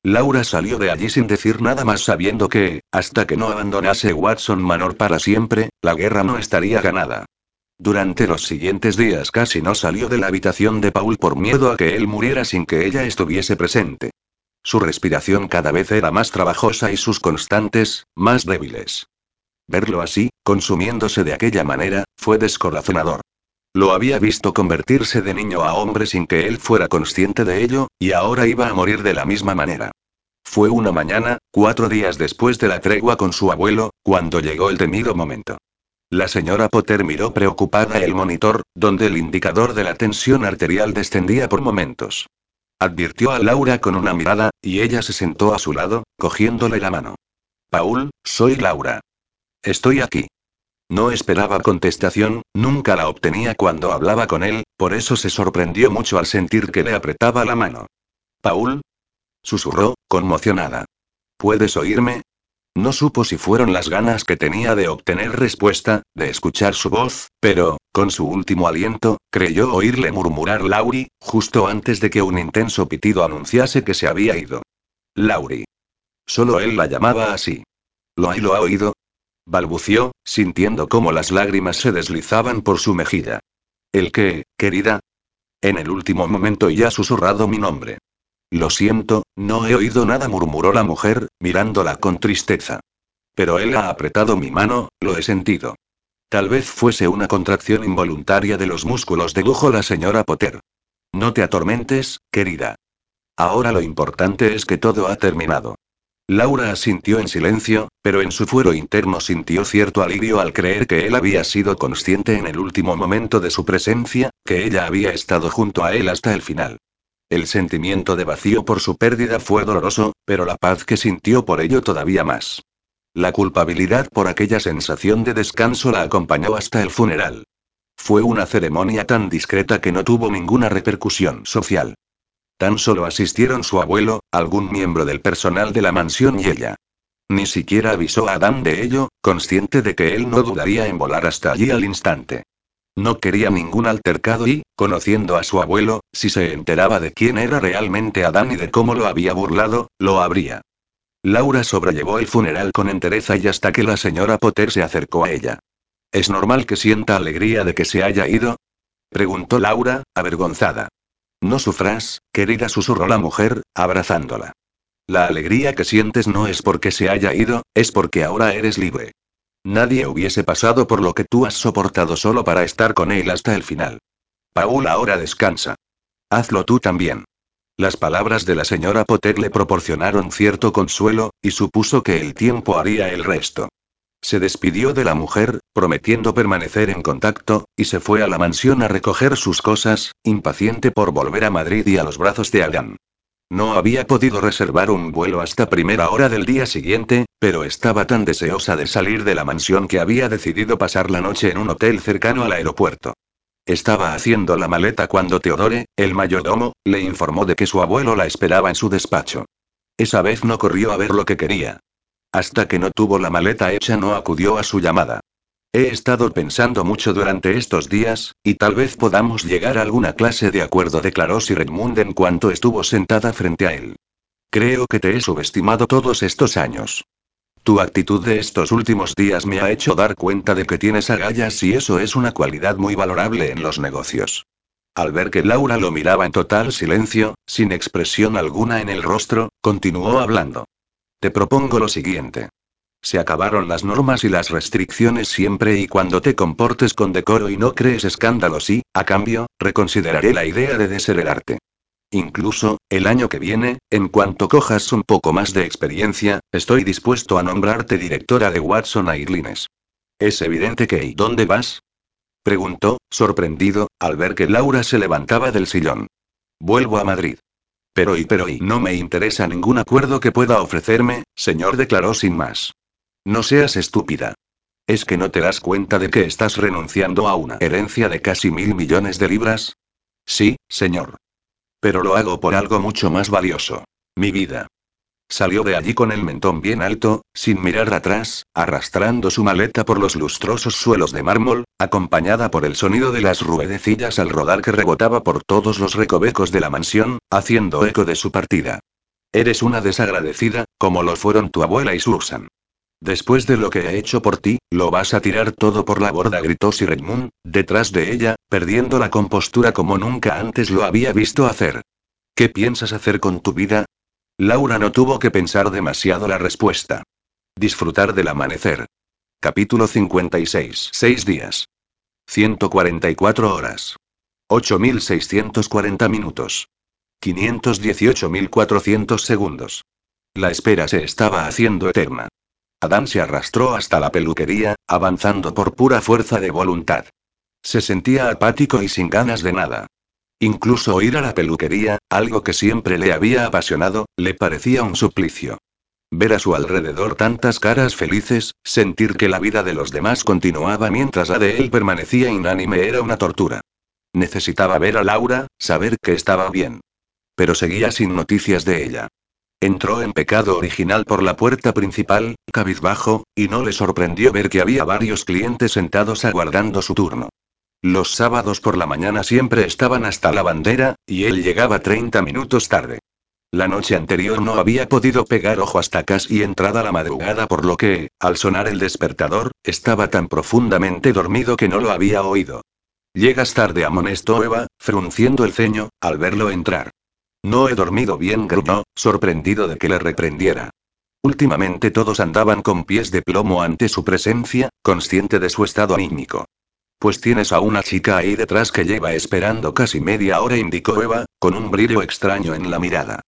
Laura salió de allí sin decir nada más sabiendo que, hasta que no abandonase Watson Manor para siempre, la guerra no estaría ganada. Durante los siguientes días casi no salió de la habitación de Paul por miedo a que él muriera sin que ella estuviese presente. Su respiración cada vez era más trabajosa y sus constantes, más débiles. Verlo así, consumiéndose de aquella manera, fue descorazonador. Lo había visto convertirse de niño a hombre sin que él fuera consciente de ello, y ahora iba a morir de la misma manera. Fue una mañana, cuatro días después de la tregua con su abuelo, cuando llegó el temido momento. La señora Potter miró preocupada el monitor, donde el indicador de la tensión arterial descendía por momentos. Advirtió a Laura con una mirada, y ella se sentó a su lado, cogiéndole la mano. Paul, soy Laura. Estoy aquí. No esperaba contestación, nunca la obtenía cuando hablaba con él, por eso se sorprendió mucho al sentir que le apretaba la mano. Paul. Susurró, conmocionada. ¿Puedes oírme? No supo si fueron las ganas que tenía de obtener respuesta, de escuchar su voz, pero, con su último aliento, creyó oírle murmurar Lauri, justo antes de que un intenso pitido anunciase que se había ido. Lauri. Solo él la llamaba así. ¿Lo ha, lo ha oído? balbució, sintiendo cómo las lágrimas se deslizaban por su mejilla. ¿El qué, querida? En el último momento ya susurrado mi nombre. Lo siento, no he oído nada, murmuró la mujer, mirándola con tristeza. Pero él ha apretado mi mano, lo he sentido. Tal vez fuese una contracción involuntaria de los músculos, dedujo la señora Potter. No te atormentes, querida. Ahora lo importante es que todo ha terminado. Laura asintió en silencio, pero en su fuero interno sintió cierto alivio al creer que él había sido consciente en el último momento de su presencia, que ella había estado junto a él hasta el final. El sentimiento de vacío por su pérdida fue doloroso, pero la paz que sintió por ello todavía más. La culpabilidad por aquella sensación de descanso la acompañó hasta el funeral. Fue una ceremonia tan discreta que no tuvo ninguna repercusión social. Tan solo asistieron su abuelo, algún miembro del personal de la mansión y ella. Ni siquiera avisó a Adam de ello, consciente de que él no dudaría en volar hasta allí al instante. No quería ningún altercado y, conociendo a su abuelo, si se enteraba de quién era realmente Adán y de cómo lo había burlado, lo habría. Laura sobrellevó el funeral con entereza y hasta que la señora Potter se acercó a ella. ¿Es normal que sienta alegría de que se haya ido? preguntó Laura, avergonzada. No sufras, querida, susurró la mujer, abrazándola. La alegría que sientes no es porque se haya ido, es porque ahora eres libre. Nadie hubiese pasado por lo que tú has soportado solo para estar con él hasta el final. Paul ahora descansa. Hazlo tú también. Las palabras de la señora Potter le proporcionaron cierto consuelo, y supuso que el tiempo haría el resto. Se despidió de la mujer, prometiendo permanecer en contacto, y se fue a la mansión a recoger sus cosas, impaciente por volver a Madrid y a los brazos de Adán. No había podido reservar un vuelo hasta primera hora del día siguiente, pero estaba tan deseosa de salir de la mansión que había decidido pasar la noche en un hotel cercano al aeropuerto. Estaba haciendo la maleta cuando Teodore, el mayordomo, le informó de que su abuelo la esperaba en su despacho. Esa vez no corrió a ver lo que quería. Hasta que no tuvo la maleta hecha no acudió a su llamada. He estado pensando mucho durante estos días, y tal vez podamos llegar a alguna clase de acuerdo, declaró Sir Edmund en cuanto estuvo sentada frente a él. Creo que te he subestimado todos estos años. Tu actitud de estos últimos días me ha hecho dar cuenta de que tienes agallas y eso es una cualidad muy valorable en los negocios. Al ver que Laura lo miraba en total silencio, sin expresión alguna en el rostro, continuó hablando. Te propongo lo siguiente. Se acabaron las normas y las restricciones siempre y cuando te comportes con decoro y no crees escándalos y, a cambio, reconsideraré la idea de desheredarte. Incluso, el año que viene, en cuanto cojas un poco más de experiencia, estoy dispuesto a nombrarte directora de Watson Airlines. Es evidente que ¿y dónde vas? Preguntó, sorprendido, al ver que Laura se levantaba del sillón. Vuelvo a Madrid. Pero y pero y no me interesa ningún acuerdo que pueda ofrecerme, señor declaró sin más. No seas estúpida. ¿Es que no te das cuenta de que estás renunciando a una herencia de casi mil millones de libras? Sí, señor. Pero lo hago por algo mucho más valioso. Mi vida. Salió de allí con el mentón bien alto, sin mirar atrás, arrastrando su maleta por los lustrosos suelos de mármol, acompañada por el sonido de las ruedecillas al rodar que rebotaba por todos los recovecos de la mansión, haciendo eco de su partida. Eres una desagradecida, como lo fueron tu abuela y Susan. Después de lo que he hecho por ti, lo vas a tirar todo por la borda, gritó Sir Edmund, detrás de ella, perdiendo la compostura como nunca antes lo había visto hacer. ¿Qué piensas hacer con tu vida? Laura no tuvo que pensar demasiado la respuesta. Disfrutar del amanecer. Capítulo 56. Seis días. 144 horas. 8.640 minutos. 518.400 segundos. La espera se estaba haciendo eterna. Adán se arrastró hasta la peluquería, avanzando por pura fuerza de voluntad. Se sentía apático y sin ganas de nada. Incluso ir a la peluquería, algo que siempre le había apasionado, le parecía un suplicio. Ver a su alrededor tantas caras felices, sentir que la vida de los demás continuaba mientras la de él permanecía inánime era una tortura. Necesitaba ver a Laura, saber que estaba bien. Pero seguía sin noticias de ella. Entró en pecado original por la puerta principal, cabizbajo, y no le sorprendió ver que había varios clientes sentados aguardando su turno. Los sábados por la mañana siempre estaban hasta la bandera, y él llegaba 30 minutos tarde. La noche anterior no había podido pegar ojo hasta casi entrada la madrugada por lo que, al sonar el despertador, estaba tan profundamente dormido que no lo había oído. Llegas tarde, amonestó Eva, frunciendo el ceño, al verlo entrar. No he dormido bien, gruñó, sorprendido de que le reprendiera. Últimamente todos andaban con pies de plomo ante su presencia, consciente de su estado anímico. Pues tienes a una chica ahí detrás que lleva esperando casi media hora, indicó Eva, con un brillo extraño en la mirada.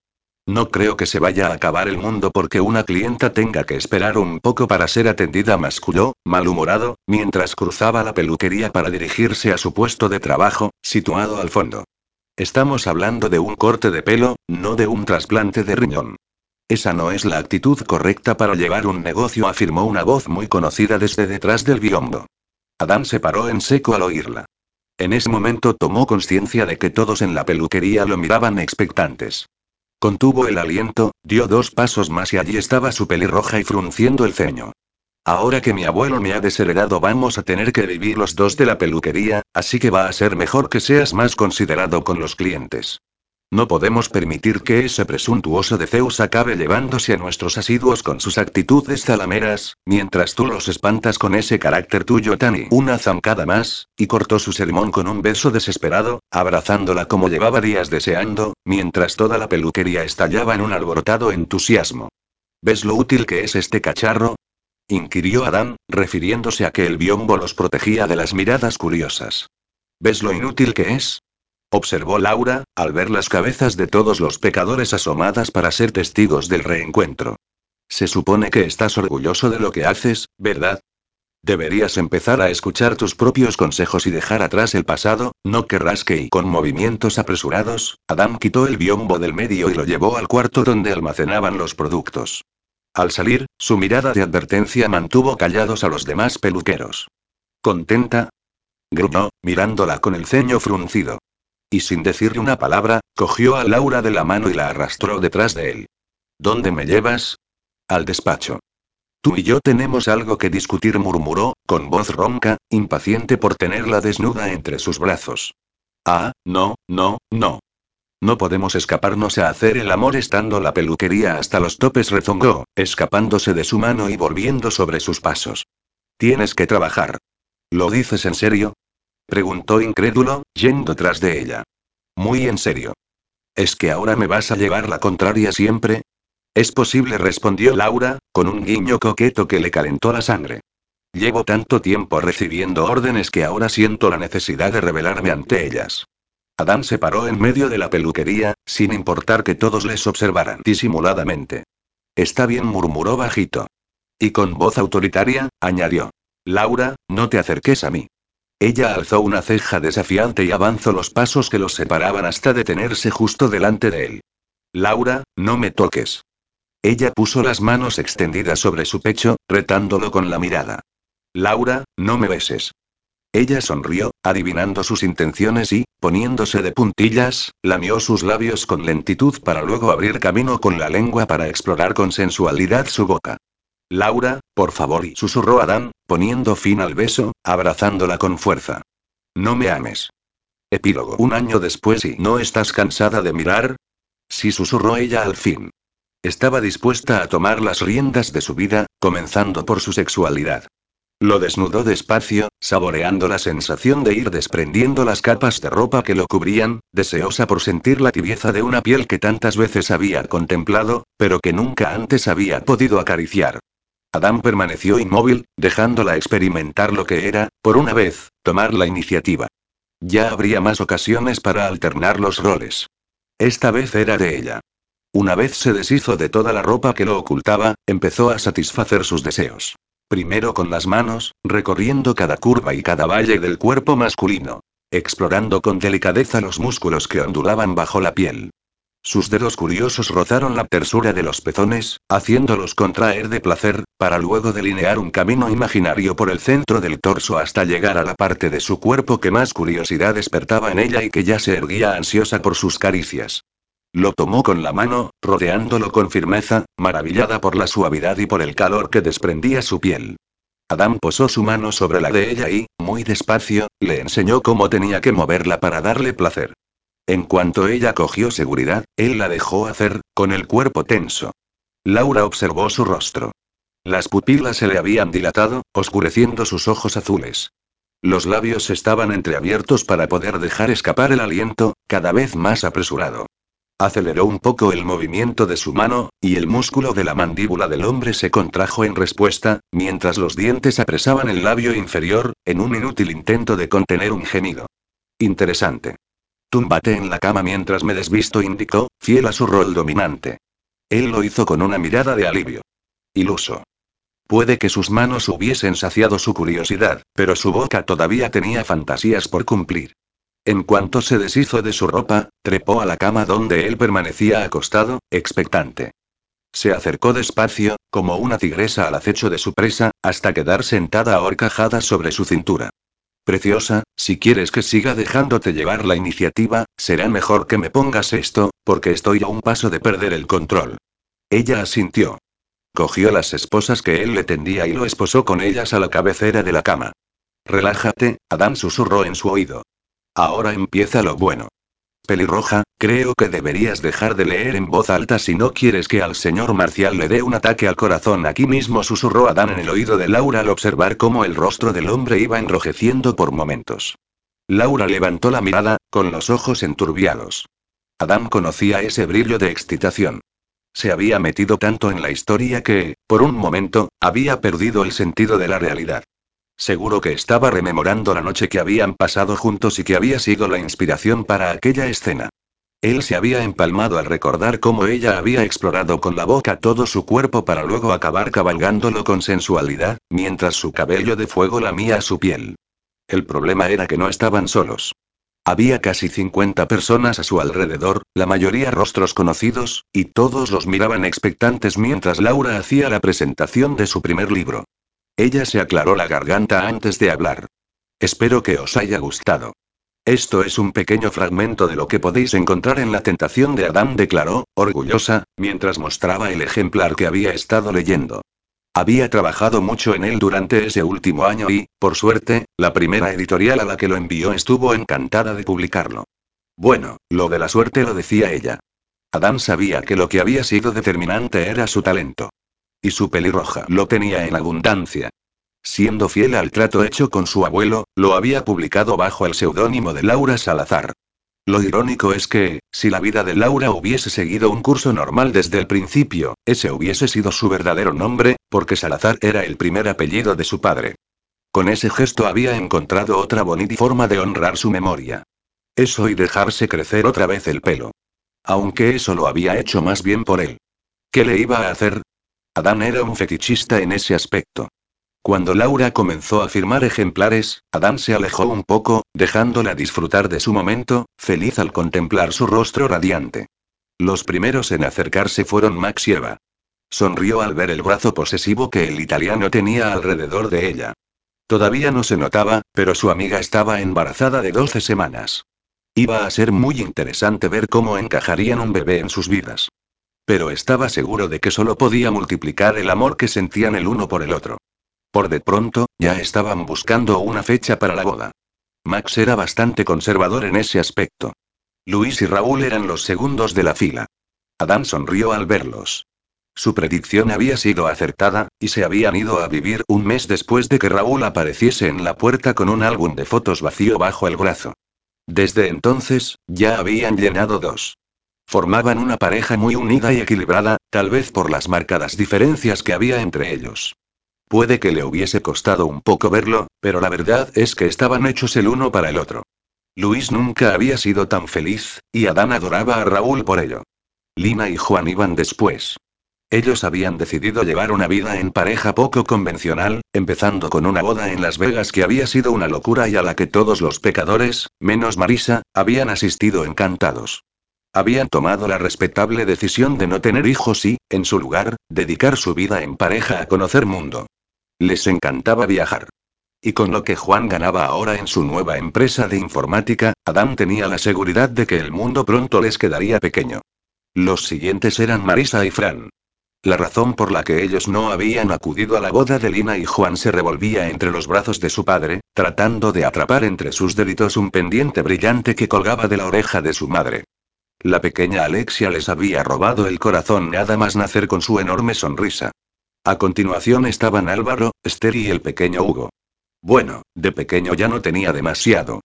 No creo que se vaya a acabar el mundo porque una clienta tenga que esperar un poco para ser atendida, masculló, malhumorado, mientras cruzaba la peluquería para dirigirse a su puesto de trabajo, situado al fondo. Estamos hablando de un corte de pelo, no de un trasplante de riñón. Esa no es la actitud correcta para llevar un negocio, afirmó una voz muy conocida desde detrás del biombo. Adán se paró en seco al oírla. En ese momento tomó conciencia de que todos en la peluquería lo miraban expectantes. Contuvo el aliento, dio dos pasos más y allí estaba su pelirroja y frunciendo el ceño. Ahora que mi abuelo me ha desheredado vamos a tener que vivir los dos de la peluquería, así que va a ser mejor que seas más considerado con los clientes. No podemos permitir que ese presuntuoso de Zeus acabe llevándose a nuestros asiduos con sus actitudes zalameras, mientras tú los espantas con ese carácter tuyo Tani. Una zancada más, y cortó su sermón con un beso desesperado, abrazándola como llevaba días deseando, mientras toda la peluquería estallaba en un alborotado entusiasmo. ¿Ves lo útil que es este cacharro? Inquirió Adán, refiriéndose a que el biombo los protegía de las miradas curiosas. ¿Ves lo inútil que es? Observó Laura, al ver las cabezas de todos los pecadores asomadas para ser testigos del reencuentro. Se supone que estás orgulloso de lo que haces, ¿verdad? Deberías empezar a escuchar tus propios consejos y dejar atrás el pasado, no querrás que y con movimientos apresurados, Adam quitó el biombo del medio y lo llevó al cuarto donde almacenaban los productos. Al salir, su mirada de advertencia mantuvo callados a los demás peluqueros. ¿Contenta? Gruñó, mirándola con el ceño fruncido. Y sin decirle una palabra, cogió a Laura de la mano y la arrastró detrás de él. ¿Dónde me llevas? Al despacho. Tú y yo tenemos algo que discutir, murmuró, con voz ronca, impaciente por tenerla desnuda entre sus brazos. Ah, no, no, no. No podemos escaparnos a hacer el amor estando la peluquería hasta los topes, rezongó, escapándose de su mano y volviendo sobre sus pasos. Tienes que trabajar. ¿Lo dices en serio? Preguntó incrédulo, yendo tras de ella. Muy en serio. ¿Es que ahora me vas a llevar la contraria siempre? Es posible, respondió Laura, con un guiño coqueto que le calentó la sangre. Llevo tanto tiempo recibiendo órdenes que ahora siento la necesidad de revelarme ante ellas. Adán se paró en medio de la peluquería, sin importar que todos les observaran disimuladamente. Está bien, murmuró bajito. Y con voz autoritaria, añadió. Laura, no te acerques a mí. Ella alzó una ceja desafiante y avanzó los pasos que los separaban hasta detenerse justo delante de él. Laura, no me toques. Ella puso las manos extendidas sobre su pecho, retándolo con la mirada. Laura, no me beses. Ella sonrió, adivinando sus intenciones y, poniéndose de puntillas, lamió sus labios con lentitud para luego abrir camino con la lengua para explorar con sensualidad su boca. Laura, por favor, y susurró Adán, poniendo fin al beso, abrazándola con fuerza. No me ames. Epílogo. Un año después y ¿no estás cansada de mirar? Sí susurró ella al fin. Estaba dispuesta a tomar las riendas de su vida, comenzando por su sexualidad. Lo desnudó despacio, saboreando la sensación de ir desprendiendo las capas de ropa que lo cubrían, deseosa por sentir la tibieza de una piel que tantas veces había contemplado, pero que nunca antes había podido acariciar. Adam permaneció inmóvil, dejándola experimentar lo que era, por una vez, tomar la iniciativa. Ya habría más ocasiones para alternar los roles. Esta vez era de ella. Una vez se deshizo de toda la ropa que lo ocultaba, empezó a satisfacer sus deseos. Primero con las manos, recorriendo cada curva y cada valle del cuerpo masculino. Explorando con delicadeza los músculos que ondulaban bajo la piel. Sus dedos curiosos rozaron la tersura de los pezones, haciéndolos contraer de placer, para luego delinear un camino imaginario por el centro del torso hasta llegar a la parte de su cuerpo que más curiosidad despertaba en ella y que ya se erguía ansiosa por sus caricias. Lo tomó con la mano, rodeándolo con firmeza, maravillada por la suavidad y por el calor que desprendía su piel. Adam posó su mano sobre la de ella y, muy despacio, le enseñó cómo tenía que moverla para darle placer. En cuanto ella cogió seguridad, él la dejó hacer, con el cuerpo tenso. Laura observó su rostro. Las pupilas se le habían dilatado, oscureciendo sus ojos azules. Los labios estaban entreabiertos para poder dejar escapar el aliento, cada vez más apresurado. Aceleró un poco el movimiento de su mano, y el músculo de la mandíbula del hombre se contrajo en respuesta, mientras los dientes apresaban el labio inferior, en un inútil intento de contener un gemido. Interesante. Túmbate en la cama mientras me desvisto, indicó, fiel a su rol dominante. Él lo hizo con una mirada de alivio. Iluso. Puede que sus manos hubiesen saciado su curiosidad, pero su boca todavía tenía fantasías por cumplir. En cuanto se deshizo de su ropa, trepó a la cama donde él permanecía acostado, expectante. Se acercó despacio, como una tigresa al acecho de su presa, hasta quedar sentada ahorcajada sobre su cintura. Preciosa, si quieres que siga dejándote llevar la iniciativa, será mejor que me pongas esto, porque estoy a un paso de perder el control. Ella asintió. Cogió las esposas que él le tendía y lo esposó con ellas a la cabecera de la cama. Relájate, Adán susurró en su oído. Ahora empieza lo bueno. Pelirroja, creo que deberías dejar de leer en voz alta si no quieres que al señor Marcial le dé un ataque al corazón. Aquí mismo susurró Adán en el oído de Laura al observar cómo el rostro del hombre iba enrojeciendo por momentos. Laura levantó la mirada, con los ojos enturbiados. Adán conocía ese brillo de excitación. Se había metido tanto en la historia que, por un momento, había perdido el sentido de la realidad. Seguro que estaba rememorando la noche que habían pasado juntos y que había sido la inspiración para aquella escena. Él se había empalmado al recordar cómo ella había explorado con la boca todo su cuerpo para luego acabar cabalgándolo con sensualidad, mientras su cabello de fuego lamía su piel. El problema era que no estaban solos. Había casi 50 personas a su alrededor, la mayoría rostros conocidos, y todos los miraban expectantes mientras Laura hacía la presentación de su primer libro. Ella se aclaró la garganta antes de hablar. Espero que os haya gustado. Esto es un pequeño fragmento de lo que podéis encontrar en La tentación de Adán, declaró, orgullosa, mientras mostraba el ejemplar que había estado leyendo. Había trabajado mucho en él durante ese último año y, por suerte, la primera editorial a la que lo envió estuvo encantada de publicarlo. Bueno, lo de la suerte lo decía ella. Adán sabía que lo que había sido determinante era su talento. Y su pelirroja lo tenía en abundancia. Siendo fiel al trato hecho con su abuelo, lo había publicado bajo el seudónimo de Laura Salazar. Lo irónico es que, si la vida de Laura hubiese seguido un curso normal desde el principio, ese hubiese sido su verdadero nombre, porque Salazar era el primer apellido de su padre. Con ese gesto había encontrado otra bonita forma de honrar su memoria. Eso y dejarse crecer otra vez el pelo. Aunque eso lo había hecho más bien por él. ¿Qué le iba a hacer? Adán era un fetichista en ese aspecto. Cuando Laura comenzó a firmar ejemplares, Adán se alejó un poco, dejándola disfrutar de su momento, feliz al contemplar su rostro radiante. Los primeros en acercarse fueron Max y Eva. Sonrió al ver el brazo posesivo que el italiano tenía alrededor de ella. Todavía no se notaba, pero su amiga estaba embarazada de 12 semanas. Iba a ser muy interesante ver cómo encajarían un bebé en sus vidas. Pero estaba seguro de que solo podía multiplicar el amor que sentían el uno por el otro. Por de pronto, ya estaban buscando una fecha para la boda. Max era bastante conservador en ese aspecto. Luis y Raúl eran los segundos de la fila. Adán sonrió al verlos. Su predicción había sido acertada, y se habían ido a vivir un mes después de que Raúl apareciese en la puerta con un álbum de fotos vacío bajo el brazo. Desde entonces, ya habían llenado dos. Formaban una pareja muy unida y equilibrada, tal vez por las marcadas diferencias que había entre ellos. Puede que le hubiese costado un poco verlo, pero la verdad es que estaban hechos el uno para el otro. Luis nunca había sido tan feliz, y Adán adoraba a Raúl por ello. Lina y Juan iban después. Ellos habían decidido llevar una vida en pareja poco convencional, empezando con una boda en Las Vegas que había sido una locura y a la que todos los pecadores, menos Marisa, habían asistido encantados. Habían tomado la respetable decisión de no tener hijos y, en su lugar, dedicar su vida en pareja a conocer mundo. Les encantaba viajar. Y con lo que Juan ganaba ahora en su nueva empresa de informática, Adam tenía la seguridad de que el mundo pronto les quedaría pequeño. Los siguientes eran Marisa y Fran. La razón por la que ellos no habían acudido a la boda de Lina y Juan se revolvía entre los brazos de su padre, tratando de atrapar entre sus deditos un pendiente brillante que colgaba de la oreja de su madre. La pequeña Alexia les había robado el corazón nada más nacer con su enorme sonrisa. A continuación estaban Álvaro, Esther y el pequeño Hugo. Bueno, de pequeño ya no tenía demasiado.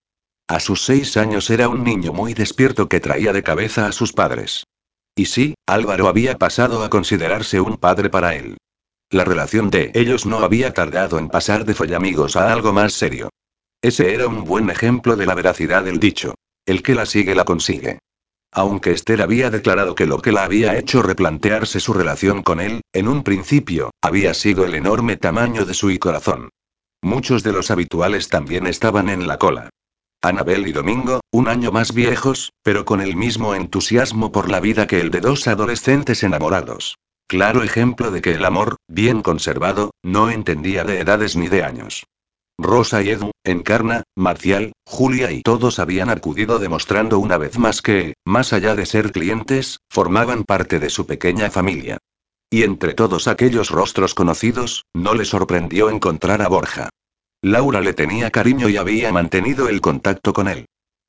A sus seis años era un niño muy despierto que traía de cabeza a sus padres. Y sí, Álvaro había pasado a considerarse un padre para él. La relación de ellos no había tardado en pasar de follamigos a algo más serio. Ese era un buen ejemplo de la veracidad del dicho. El que la sigue la consigue. Aunque Esther había declarado que lo que la había hecho replantearse su relación con él, en un principio, había sido el enorme tamaño de su corazón. Muchos de los habituales también estaban en la cola. Anabel y Domingo, un año más viejos, pero con el mismo entusiasmo por la vida que el de dos adolescentes enamorados. Claro ejemplo de que el amor, bien conservado, no entendía de edades ni de años. Rosa y Edu, Encarna, Marcial, Julia y todos habían acudido demostrando una vez más que, más allá de ser clientes, formaban parte de su pequeña familia. Y entre todos aquellos rostros conocidos, no le sorprendió encontrar a Borja. Laura le tenía cariño y había mantenido el contacto con él.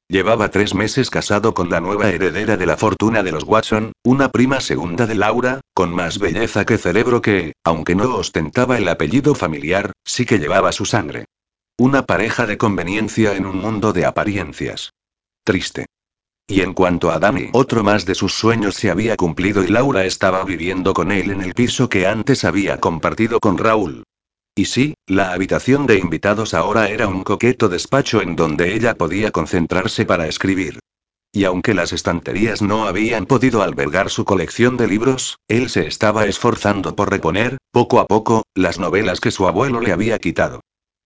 Llevaba tres meses casado con la nueva heredera de la fortuna de los Watson, una prima segunda de Laura, con más belleza que cerebro que, aunque no ostentaba el apellido familiar, sí que llevaba su sangre. Una pareja de conveniencia en un mundo de apariencias. Triste. Y en cuanto a Dani, otro más de sus sueños se había cumplido y Laura estaba viviendo con él en el piso que antes había compartido con Raúl. Y sí, la habitación de invitados ahora era un coqueto despacho en donde ella podía concentrarse para escribir. Y aunque las estanterías no habían podido albergar su colección de libros, él se estaba esforzando por reponer, poco a poco, las novelas que su abuelo le había quitado.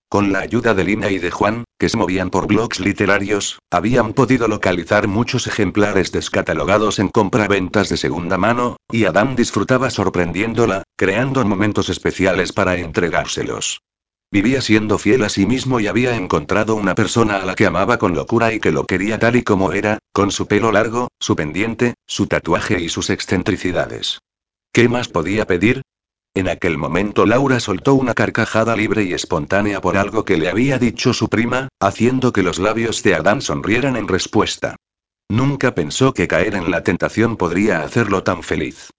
Con la ayuda de Lina y de Juan, que se movían por blogs literarios, habían podido localizar muchos ejemplares descatalogados en compraventas de segunda mano, y Adam disfrutaba sorprendiéndola, creando momentos especiales para entregárselos. Vivía siendo fiel a sí mismo y había encontrado una persona a la que amaba con locura y que lo quería tal y como era, con su pelo largo, su pendiente, su tatuaje y sus excentricidades. ¿Qué más podía pedir? En aquel momento Laura soltó una carcajada libre y espontánea por algo que le había dicho su prima, haciendo que los labios de Adam sonrieran en respuesta. Nunca pensó que caer en la tentación podría hacerlo tan feliz.